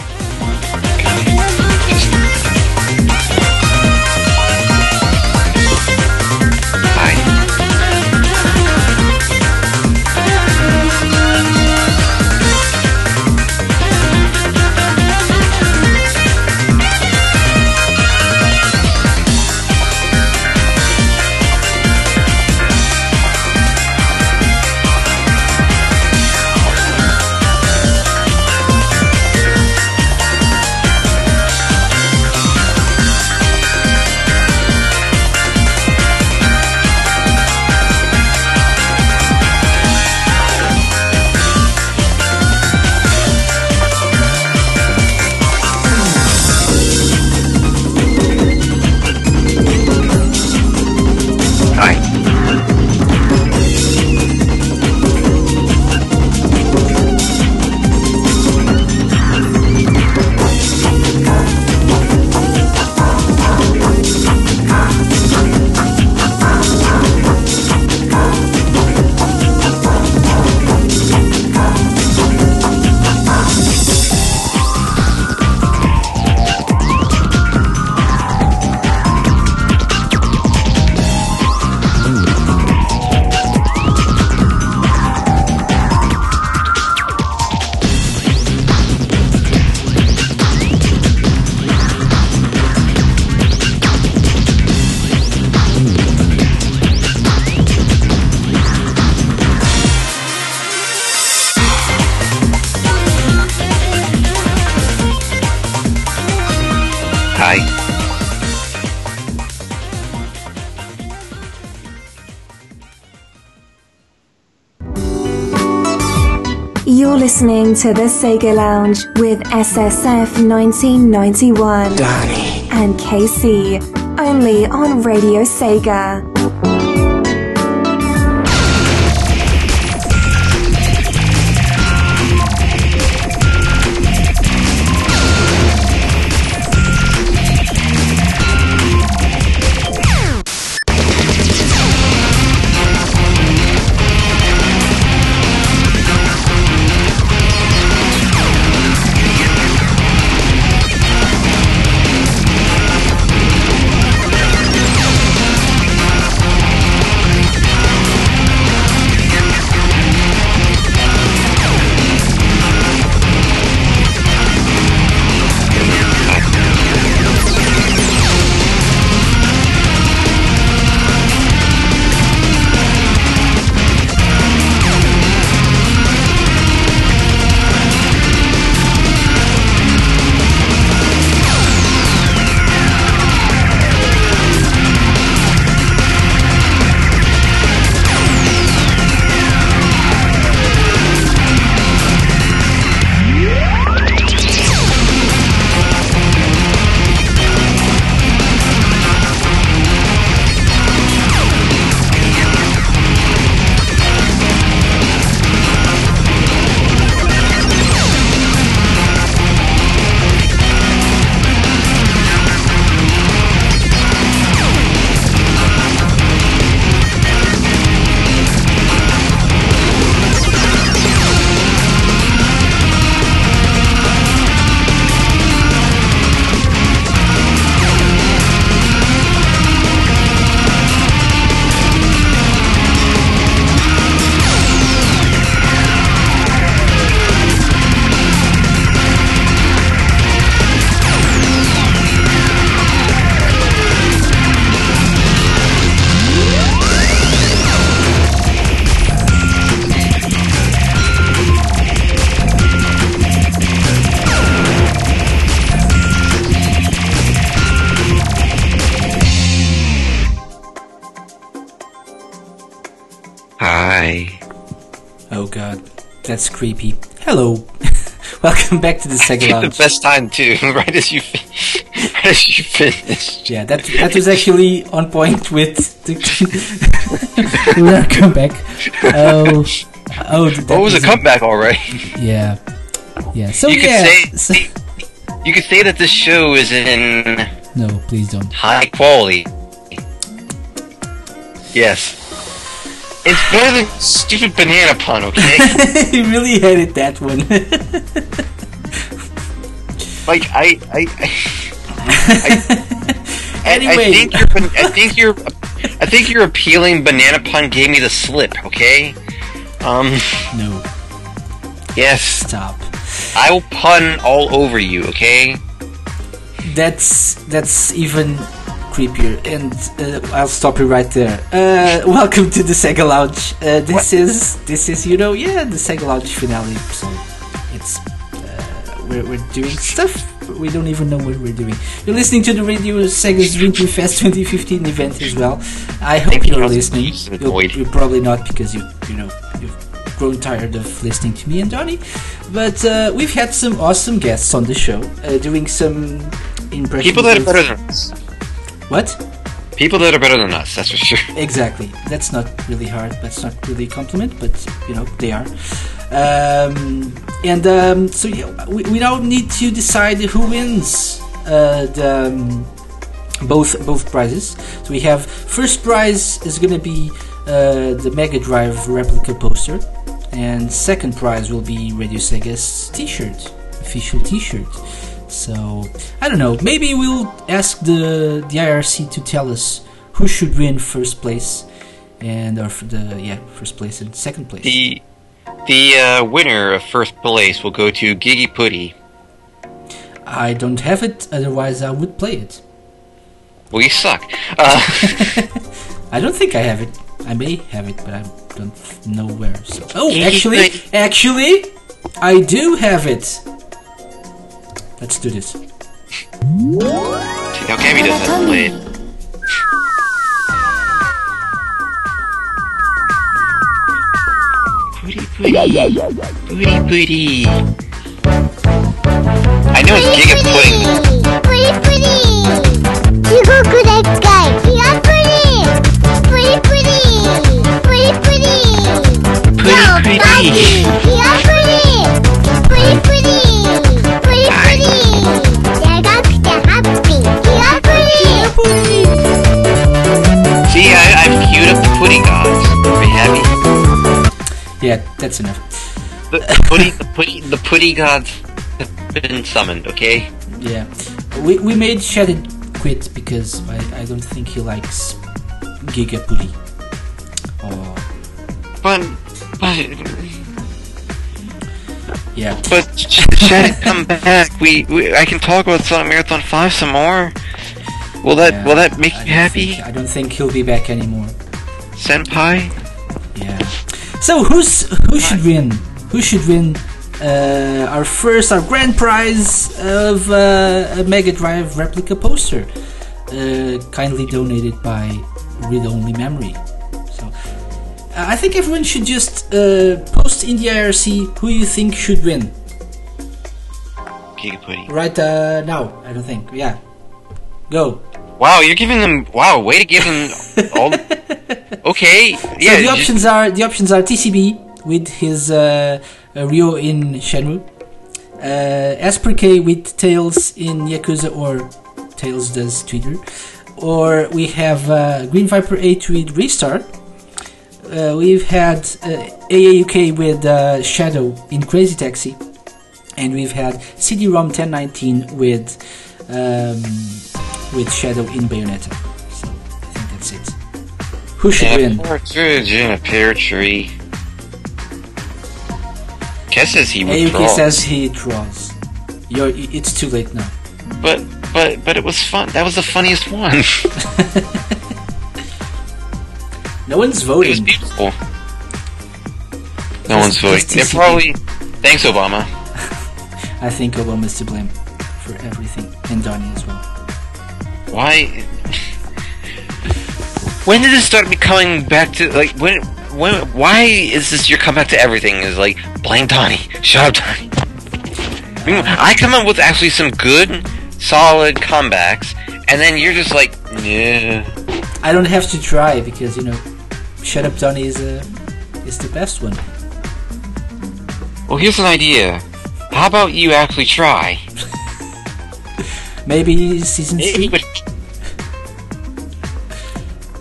To the Sega Lounge with SSF 1991 Donnie. and KC only on Radio Sega. That's creepy. Hello, <laughs> welcome back to the <laughs> the Lounge. best time too, <laughs> right as you right as you finish. Yeah, that that was actually on point with the. welcome back. Oh, oh. What was a a- comeback already? Yeah, yeah. So you yeah. could say you could say that this show is in No, please don't. high quality. Yes. It's better than stupid banana pun, okay? <laughs> he really hated that one. <laughs> like I I I, I, Anyway. I think your I think your I think your appealing banana pun gave me the slip, okay? Um No. Yes. Stop. I will pun all over you, okay? That's that's even creepier, and uh, I'll stop you right there. Uh, welcome to the Sega Lounge. Uh, this is this is you know yeah the Sega Lounge finale. So it's uh, we're we're doing stuff. We don't even know what we're doing. You're listening to the Radio Sega's Winter Fest 2015 event as well. I hope Maybe you're listening. Void. you're probably not because you you know you've grown tired of listening to me and Johnny. But uh, we've had some awesome guests on the show, uh, doing some impressions. People that are better than us. What? People that are better than us, that's for sure. <laughs> Exactly. That's not really hard. That's not really a compliment, but you know they are. Um, and um, so yeah, we, we now need to decide who wins uh, the um, both both prizes. So we have first prize is going to be uh, the Mega Drive replica poster, and second prize will be Radio Sega's T-shirt, official T-shirt. So I don't know. Maybe we'll ask the the IRC to tell us who should win first place, and or the yeah first place and second place. The the uh, winner of first place will go to Giga Pudding. I don't have it. Otherwise, I would play it. Well, you suck. Uh, <laughs> I don't think I have it. I may have it, but I don't know where. So. Oh, actually, actually, I do have it. Let's do this. How Gabby does that blade. Booty, booty. I know it's Giga Pudding. Booty, booty. You go good Booty, booty. Booty, booty. Booty, booty. That's enough. The, the putty, the putty, the putty gods have been summoned. Okay. Yeah, we we made Shadid quit because I, I don't think he likes Gigapuli. Or But, but, yeah, but sh- Shad, come back. We, we, I can talk about Sonic Marathon Five some more. Will that, Yeah, will that make I you happy, think- I don't think he'll be back anymore. Senpai? Yeah. So who's who should win? Who should win? Uh, our first, our grand prize of uh, a Mega Drive replica poster, uh, kindly donated by Read Only Memory. So uh, I think everyone should just uh, post in the IRC who you think should win. Gigaputty. Right uh, now, I don't think. Yeah, go. Wow, you're giving them. Wow, way to give them all. <laughs> Okay, So yeah. the just- options are the options are TCB with his uh, uh, Ryo in Shenmue, uh, with Tails in Yakuza or Tails does Twitter, or we have uh, Green Viper 8 with Ristar. Uh, we've had uh, AAUK with uh, Shadow in Crazy Taxi, and we've had CD-ROM 1019 with um, with Shadow in Bayonetta. So I think that's it. Who should yeah, win? A pear tree. Guess says he Ayuki withdraws. says he draws. You're, it's too late now. But but but it was fun. That was the funniest one. <laughs> No one's it was voting. beautiful. No one's voting. They're probably. Thanks, Obama. <laughs> I think Obama's to blame for everything, and Donnie as well. Why? When did this start becoming back to like when? When? Why is this your comeback to everything? Is like blame Donnie. Shut up, Donnie. I, mean, I come up with actually some good, solid comebacks, and then you're just like, yeah. I don't have to try because you know, Shut Up Donnie is uh, is the best one. Well, here's an idea. How about you actually try? <laughs> Maybe season Maybe three. it would,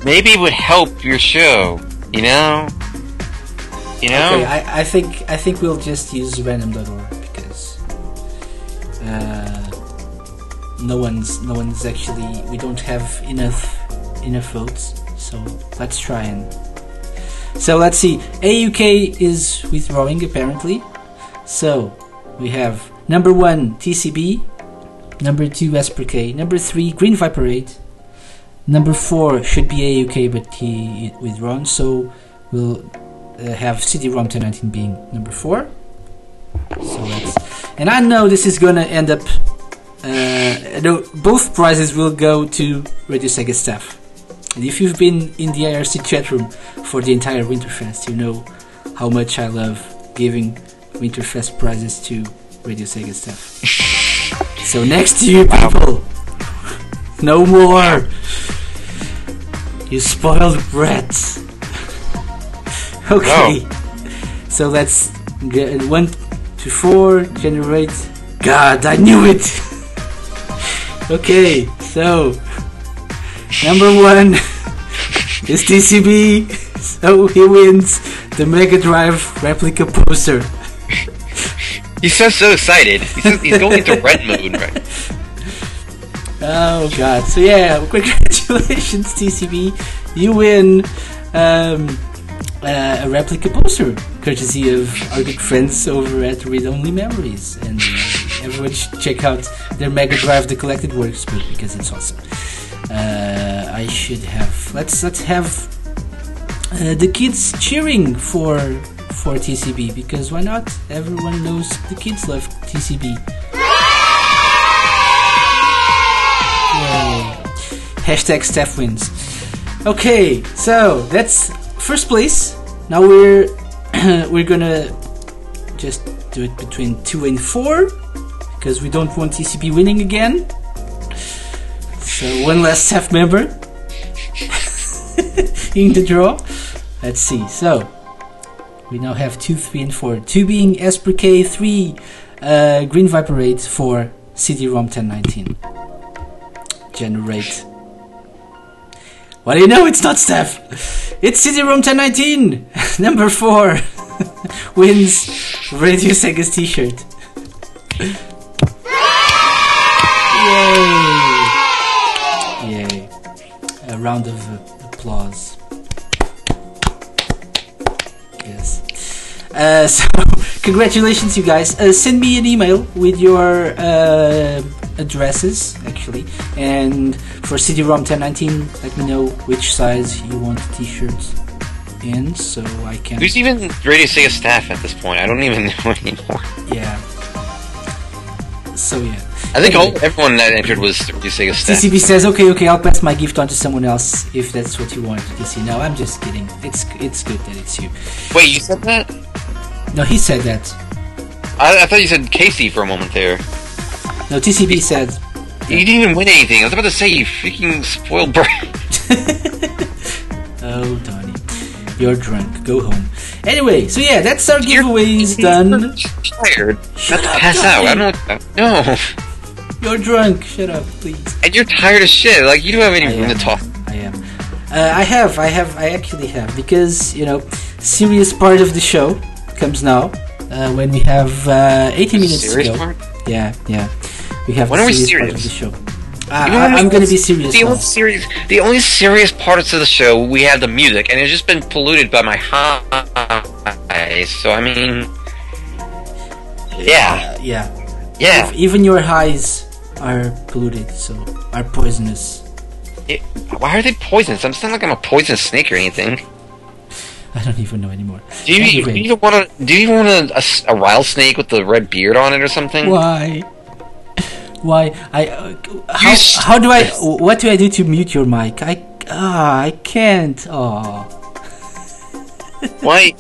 maybe it would help your show. You know. You know. Okay, I, I think I think we'll just use random.org because uh, no one's no one's actually we don't have enough enough votes. So let's try and so let's see. AAUK is withdrawing apparently. So we have number one TCB, number two Esper K, number three Green Viper 8, number four should be AAUK but he withdrawn. So we'll uh, have CD-ROM 1019 being number four. So let's, and I know this is gonna end up. Uh, no, both prizes will go to Radio Sega staff. And if you've been in the IRC chat room for the entire Winterfest, you know how much I love giving Winterfest prizes to Radio Sega staff. so next to you, people, <laughs> no more. You spoiled brats. <laughs> Okay. So let's get one to four generate. God, I knew it. <laughs> okay, so number one <laughs> is TCB. So he wins the Mega Drive replica poster. He sounds so excited. He he's going into red mode right. Oh god. So yeah, congratulations TCB. You win um, uh, a replica poster courtesy of our good friends over at Read Only Memories. And everyone should check out their Mega Drive The Collected Works book because it's awesome. Uh, I should have let's let's have uh, the kids cheering for for TCB because why not? Everyone knows the kids love TCB. Yay. Hashtag staff wins. Okay, so that's first place. Now we're <clears throat> we're gonna just do it between two and four because we don't want TCB winning again. So one less staff member <laughs> in the draw. Let's see. So We now have 2, 3, and 4. 2 being K 3 uh, Green Viper 8, 4 CD-ROM 1019. Generate. Do you know? It's not Steph! It's CD-ROM 1019! <laughs> Number 4 <laughs> wins Radio Sega's t-shirt. Yay! Yay. A round of applause. Uh, <laughs> so, congratulations, you guys. Uh, send me an email with your uh, addresses, actually. And for CD-ROM 1019, let me know which size you want the t-shirts in, so I can. Who's even Radio Sega staff at this point? I don't even <laughs> know anymore. Yeah. So yeah. I think Anyway. all, everyone that entered was Radio Sega staff. TCB says, "Okay, okay, I'll pass my gift on to someone else if that's what you want." You see, no, I'm just kidding. It's it's good that it's you. Wait, you said that? No, he said that. I, I thought you said Casey for a moment there. No, TCB said. You didn't even win anything. I was about to say you freaking spoiled brat. <laughs> <laughs> Oh, Donnie, you're drunk. Go home. Anyway, so yeah, that's our giveaways <laughs> done. Tired. Shut Not to up, pass out. I Donnie. don't. No. You're drunk. Shut up, please. And you're tired as shit. Like you don't have any room to talk. I am. Uh, I have, I have, I actually have, because you know, serious part of the show comes now uh, when we have uh, 80 minutes Serious to go. part? Yeah, yeah. We have When the we serious, part of the show. Uh, You know I, I'm going to be serious. The only serious, the only serious parts of the show, we have the music, and it's just been polluted by my high. So I mean, yeah, yeah, yeah. If even your highs are polluted, so are poisonous. It- why are they poisonous? I'm not like I'm a poisonous snake or anything. <laughs> I don't even know anymore. Do you, Anyway. do you even want a, Do you want a, a a rattlesnake with the red beard on it or something? Why? <laughs> Why? I uh, how, how do I? What do I do to mute your mic? I ah I can't. Oh. <laughs> Why?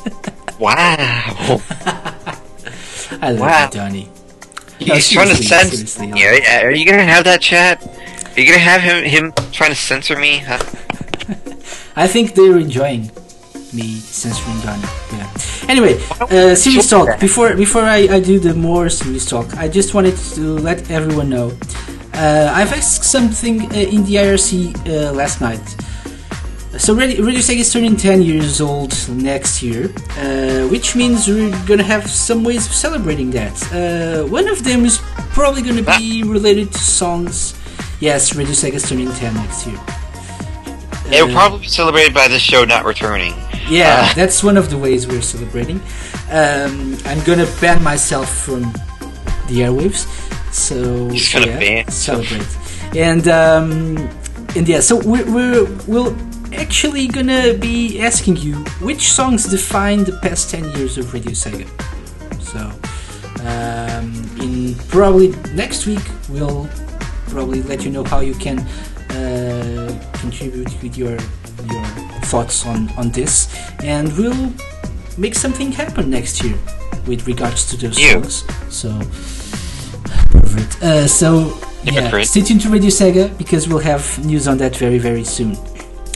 Wow. I love Wow. you, Donnie. He's No, trying to censor. Yeah, are you gonna have that chat? Are you gonna have him him trying to censor me? Huh? I think they're enjoying me censoring. Yeah. Anyway, uh, serious talk. Before before I, I do the more serious talk, I just wanted to let everyone know. Uh, I've asked something uh, in the IRC uh, last night. So Radio, Radio Sega is turning 10 years old next year, uh, which means we're gonna have some ways of celebrating that. Uh, one of them is probably gonna be related to songs. Yes, Radio Sega is turning 10 next year. They were probably be celebrated by this show not returning. Yeah, Uh, that's one of the ways we're celebrating. Um, I'm gonna ban myself from the airwaves, so yeah, ban celebrate. And um, and yeah, so we're, we're we'll actually gonna be asking you which songs define the past ten years of Radio Sega. So um, in probably next week we'll probably let you know how you can uh, contribute with your your thoughts on on this, and we'll make something happen next year with regards to those You. songs. So perfect. Uh, so Yeah, stay tuned to Radio Sega because we'll have news on that very very soon.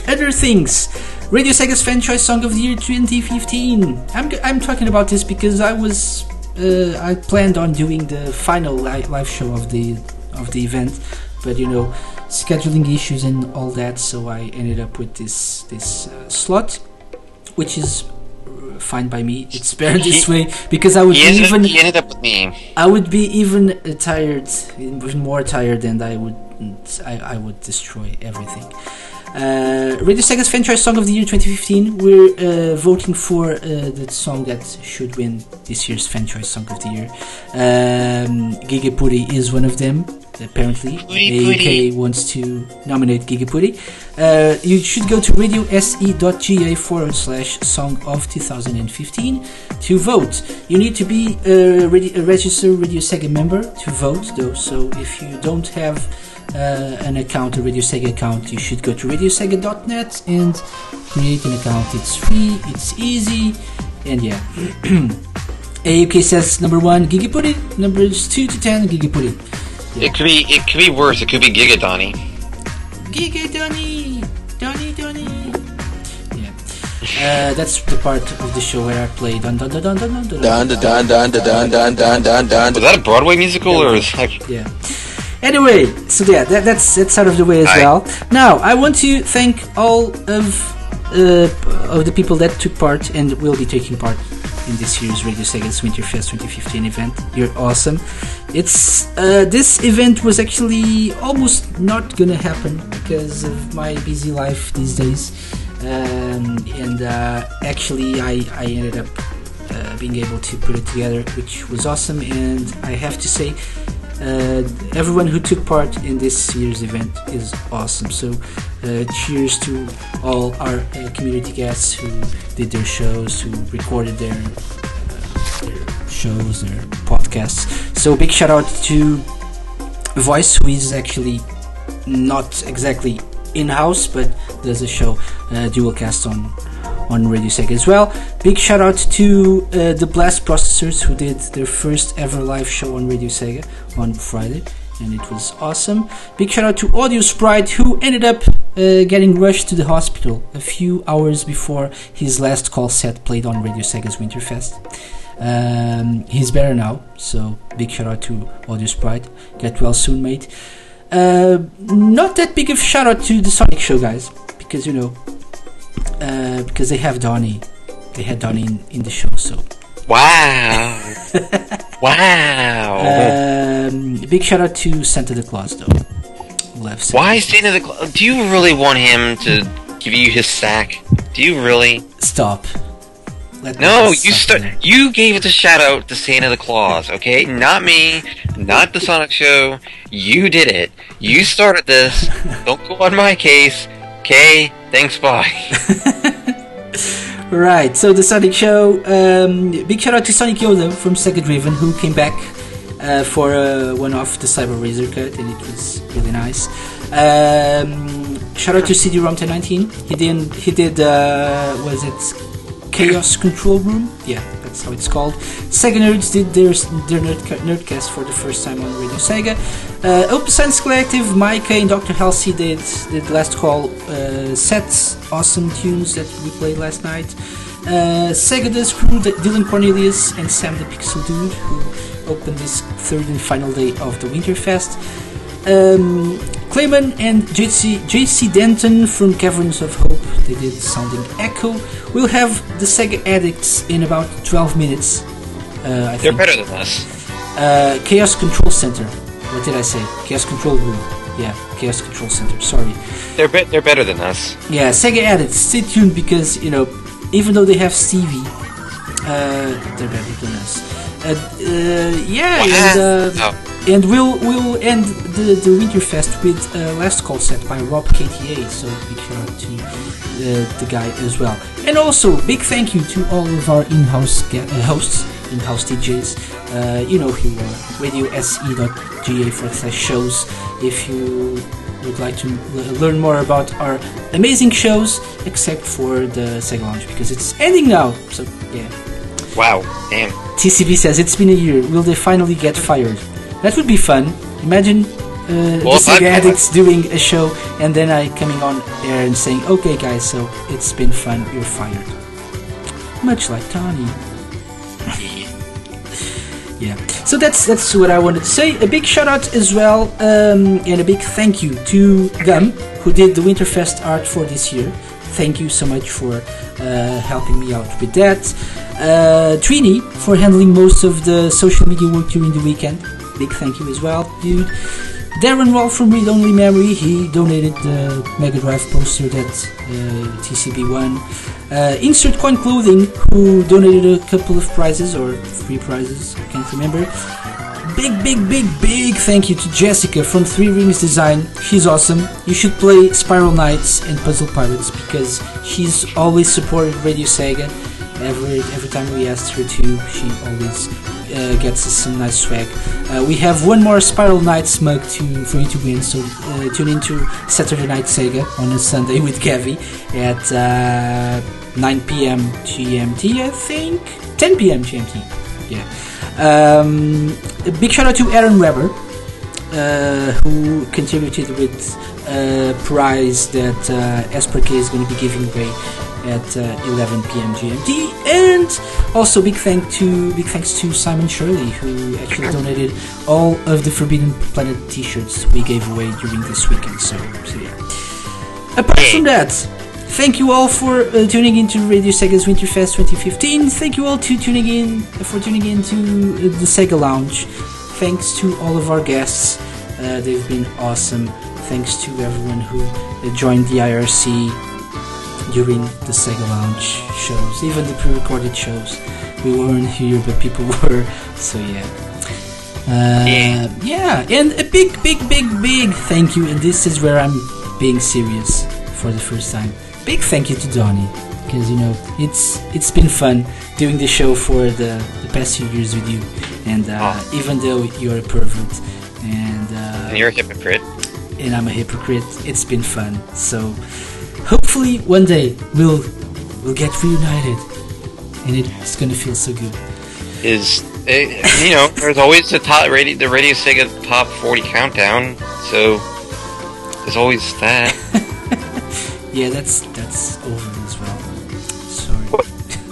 Other things. Radio Sega's Fan Choice Song of the Year 2015. I'm, I'm talking about this because I was uh, I planned on doing the final li- live show of the of the event, but you know scheduling issues and all that, so I ended up with this this uh, slot, which is uh, fine by me. It's better <laughs> this He- way because I would he, be ended, even he ended up with me. I would be even uh, tired, even more tired than I would. I, I would destroy everything. Uh, Radio Sega's Fan Choice Song of the Year 2015. We're uh, voting for uh, the song that should win this year's Fan Choice Song of the Year. Um, Gigapuri is one of them. Apparently, AAUK wants to nominate Gigapuri. Uh, you should go to radiose.ga forward slash song of 2015 to vote. You need to be a, radi- a registered Radio Sega member to vote, though. So if you don't have uh, an account, a Radio Sega account, you should go to radiosega.net and create an account. It's free, it's easy, and yeah. <clears throat> AAUK says number one, Gigapuri. Numbers two to ten, Gigapuri. It could be. It could be worse. It could be Giga Donnie. Giga Donny, Donny, Donny. Yeah. Uh, that's the part of the show where I play dun dun dun dun dun dun Dun dun dun dun dun dun dun dun dun. Was that a Broadway musical or is like? Yeah. Anyway, so yeah, that, that's that's out of the way as Aye. well. Now, I want to thank all of uh, of the people that took part and will be taking part in this year's Radio Sega's Winterfest 2015 event. You're awesome. It's uh, this event was actually almost not gonna happen because of my busy life these days, um, and uh, actually I I ended up uh, being able to put it together, which was awesome. And I have to say, uh, everyone who took part in this year's event is awesome. So, uh, cheers to all our uh, community guests who did their shows, who recorded their, uh, their shows, their podcasts. So, big shout out to Voice, who is actually not exactly in house, but does a show, uh, Dualcast on on Radio Sega as well. Big shout out to uh, the Blast Processors who did their first ever live show on Radio Sega on Friday, and it was awesome. Big shout out to Audio Sprite who ended up uh, getting rushed to the hospital a few hours before his last call set played on Radio Sega's Winterfest. Um, he's better now, so big shout out to Audio Sprite. Get well soon, mate. Uh, not that big of shout out to the Sonic Show guys, because you know, uh, because they have Donnie, they had Donnie in, in the show, so Wow. <laughs> wow. Um, big shout out to Santa the Claus though. Left Santa. Why Santa the Claus? Do you really want him to give you his sack? Do you really? Stop. Let No, you start. You gave it the shout out to Santa the Claus, okay? Not me, not the Sonic Show. You did it. You started this. <laughs> Don't go on my case. Okay? Thanks. Bye. <laughs> Right, so the Sonic Show. Um, big shout out to Sonic Yoda from Sega Driven who came back uh, for uh, one off the Cyber Razor cut, and it was really nice. Um, shout out to CD-ROM 1019. He did. He did. Uh, was it Chaos Control Room? Yeah, that's how it's called. Sega Nerds did their their nerdca- nerdcast for the first time on Radio Sega. Uh, Open Science Collective, Micah and Dr. Halsey did did Last Call uh, sets, awesome tunes that we played last night. Uh, Sega Dylan Cornelius and Sam the Pixel Dude, who opened this third and final day of the Winterfest. Um, Clayman and JC, JC Denton from Caverns of Hope, they did Sounding Echo. We'll have the Sega Addicts in about 12 minutes. Uh, I They're better than us. Uh, Chaos Control Center. What did I say? Chaos Control Room. Yeah, Chaos Control Center. Sorry. They're be- they're better than us. Yeah, Sega Addicts. Stay tuned because you know, even though they have Stevie, uh, they're better than us. Uh, uh, yeah, and, uh, and we'll we'll end the the Winterfest with a Last Call set by Rob KTA. So big shout out to uh, the guy as well. And also big thank you to all of our in-house ga- uh, hosts, in-house DJs. Uh, you know who are radiose.ga for slash shows. If you would like to l- learn more about our amazing shows, except for the Sega Lounge because it's ending now. So yeah. Wow. Damn. TCB says it's been a year. Will they finally get fired? That would be fun. Imagine uh, Well, the Addicts doing a show and then I coming on air and saying, "Okay, guys, so it's been fun. You're fired." Much like Tony. <laughs> yeah. So that's that's what I wanted to say. A big shout out as well, um, and a big thank you to Gum who did the Winterfest art for this year. Thank you so much for uh, helping me out with that. Uh, Trini for handling most of the social media work during the weekend. Big thank you as well, dude. Darren Wall from Read Only Memory, he donated the Mega Drive poster that uh, TCB won. Uh, Insert Coin Clothing, who donated a couple of prizes or three prizes, I can't remember. Big, big, big, big thank you to Jessica from Three Rings Design. She's awesome. You should play Spiral Knights and Puzzle Pirates because she's always supported Radio Sega. Every every time we asked her to, she always uh, gets us some nice swag. Uh, we have one more Spiral Knights mug to for you to win. So uh, tune into Saturday Night Sega on a Sunday with Gavi at uh, 9 p.m. GMT, I think 10 p.m. GMT. Yeah. Um, big shout out to Aaron Webber, uh, who contributed with a prize that uh, SPRK is going to be giving away at uh, 11 p.m. GMT. And also big thank to big thanks to Simon Shirley who actually donated all of the Forbidden Planet T-shirts we gave away during this weekend. So, so yeah. Apart from that, thank you all for uh, tuning in to Radio Sega's Winterfest 2015. Thank you all to tuning in for tuning in to uh, the Sega Lounge. Thanks to all of our guests. Uh, they've been awesome. Thanks to everyone who uh, joined the IRC during the Sega Lounge shows, even the pre-recorded shows. We weren't here, but people <laughs> were. So yeah. Uh, yeah, and a big, big, big, big thank you. And this is where I'm being serious for the first time. Big thank you to Donnie because you know it's it's been fun doing the show for the, the past few years with you. And uh, even though you're a pervert and uh, And you're a hypocrite. and I'm a hypocrite, it's been fun. So hopefully one day we'll we'll get reunited, and it's gonna feel so good. Is eh, you know, there's always the top radio, the Radio Sega Top 40 countdown. So there's always that. <laughs> Yeah, that's that's over as well. Sorry.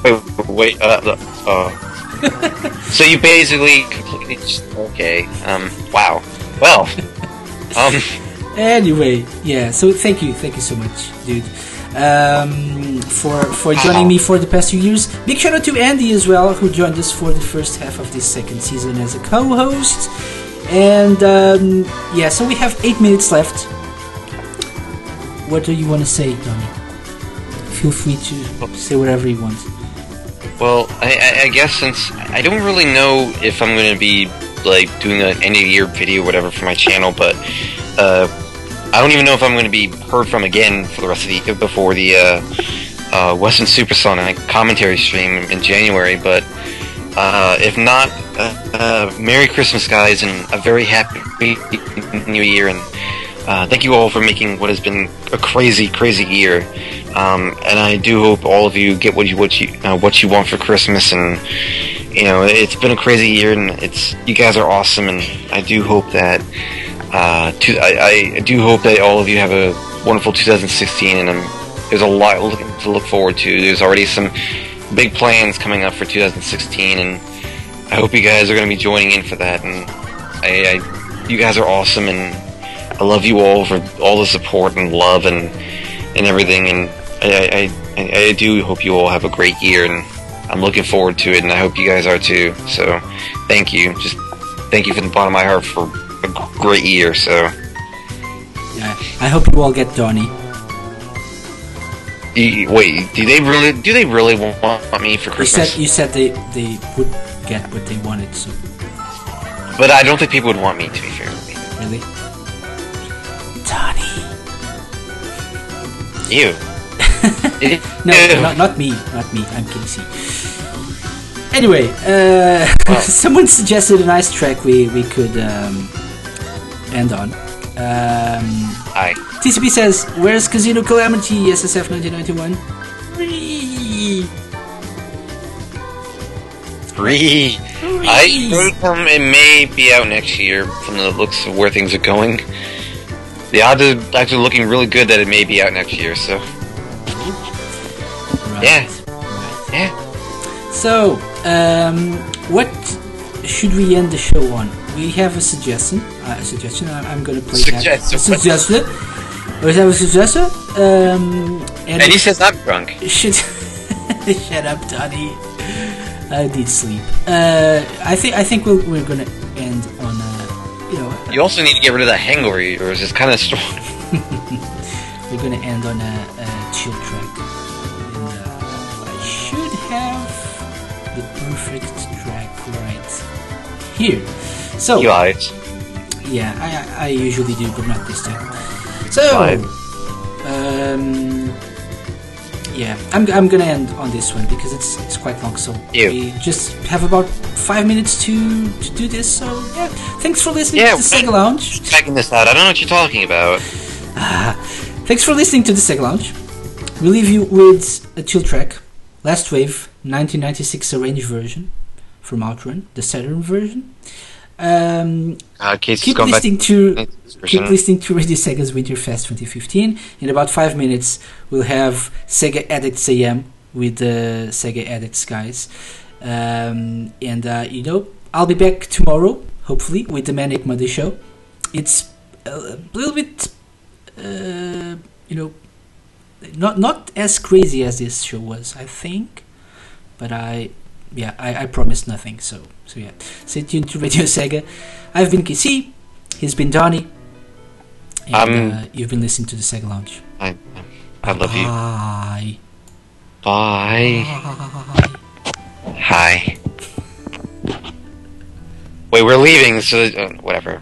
Wait, wait, uh, uh, uh. <laughs> so you basically completely just, okay. Um, wow. Well, um, Anyway, yeah. So thank you, thank you so much, dude, um, for for joining me for the past few years. Big shout out to Andy as well, who joined us for the first half of this second season as a co-host. And um, yeah, so we have eight minutes left. What do you want to say, Donnie? Feel free to say whatever you want. well, I, I, guess since I don't really know if I'm going to be like doing an end of year video whatever for my channel, but uh, I don't even know if I'm going to be heard from again for the rest of the before the uh, uh, Western Supersonic commentary stream in January. But uh, if not, uh, uh, Merry Christmas, guys, and a very happy New Year, and uh, thank you all for making what has been a crazy, crazy year. Um, and I do hope all of you get what you what you what you want for Christmas, and you know it's been a crazy year, and it's you guys are awesome, and I do hope that uh, to, I, I do hope that all of you have a wonderful 2016, and um, there's a lot to look forward to. There's already some big plans coming up for 2016, and I hope you guys are going to be joining in for that. And I, I, you guys are awesome, and I love you all for all the support and love and and everything. And I, I, I do hope you all have a great year, and I'm looking forward to it, and I hope you guys are too. So, thank you. Just thank you from the bottom of my heart for a great year. So, Yeah, I hope you all get Donnie. you, wait, do they really? Do they really want me for You Christmas? said you said they they would get what they wanted. So But I don't think people would want me. To be fair, really, Donnie. you. <laughs> No, not, not me, not me. I'm Casey. Anyway, uh, <laughs> someone suggested a nice track we we could um, end on. Um, Hi. TCB says, "Where's Casino Calamity SSF 1991?" Free. Three. I think um, it may be out next year from the looks of where things are going. The odds are actually looking really good that it may be out next year. So, yeah, yeah. So, um, what should we end the show on? We have a suggestion. Uh, a suggestion. I- I'm going to play that. Suggestion. Suggestion. We have a suggestion. Um, and, And he says I'm drunk. <laughs> Shut, shut up, Donnie. I need sleep. Uh, I think I think we're, we're gonna end on a, you know You also need to get rid of that hangover yours. It's kind of strong. we're gonna end on a, a chill track. And uh, I should have the perfect track right here. So You lied. yeah, I, I usually do, but not this time. So, Lied. um, yeah, I'm, I'm gonna end on this one because it's it's quite long. So Ew. we just have about five minutes to to do this. So yeah, thanks for listening Yeah, to the Sega Lounge. Checking this out. I don't know what you're talking about. <laughs> Thanks for listening to the Sega Lounge. We leave you with a chill track, Last Wave, 1996 arranged version from Outrun, the Saturn version. Um, Uh, keep listening to keep listening to Radio Sega's Winterfest 2015. In about five minutes, we'll have Sega Addicts AM with the Sega Addicts guys, um, and uh, you know I'll be back tomorrow, hopefully, with the Manic Monday show. It's a little bit, uh, you know, not not as crazy as this show was, I think, but I yeah, I, I promised nothing. So so yeah, stay tuned to Radio Sega. I've been KC. He's been Donnie. And Um, uh, you've been listening to the Sega Lounge. I, I love you. Bye. Bye. Hi. Wait, we're leaving, so uh, whatever.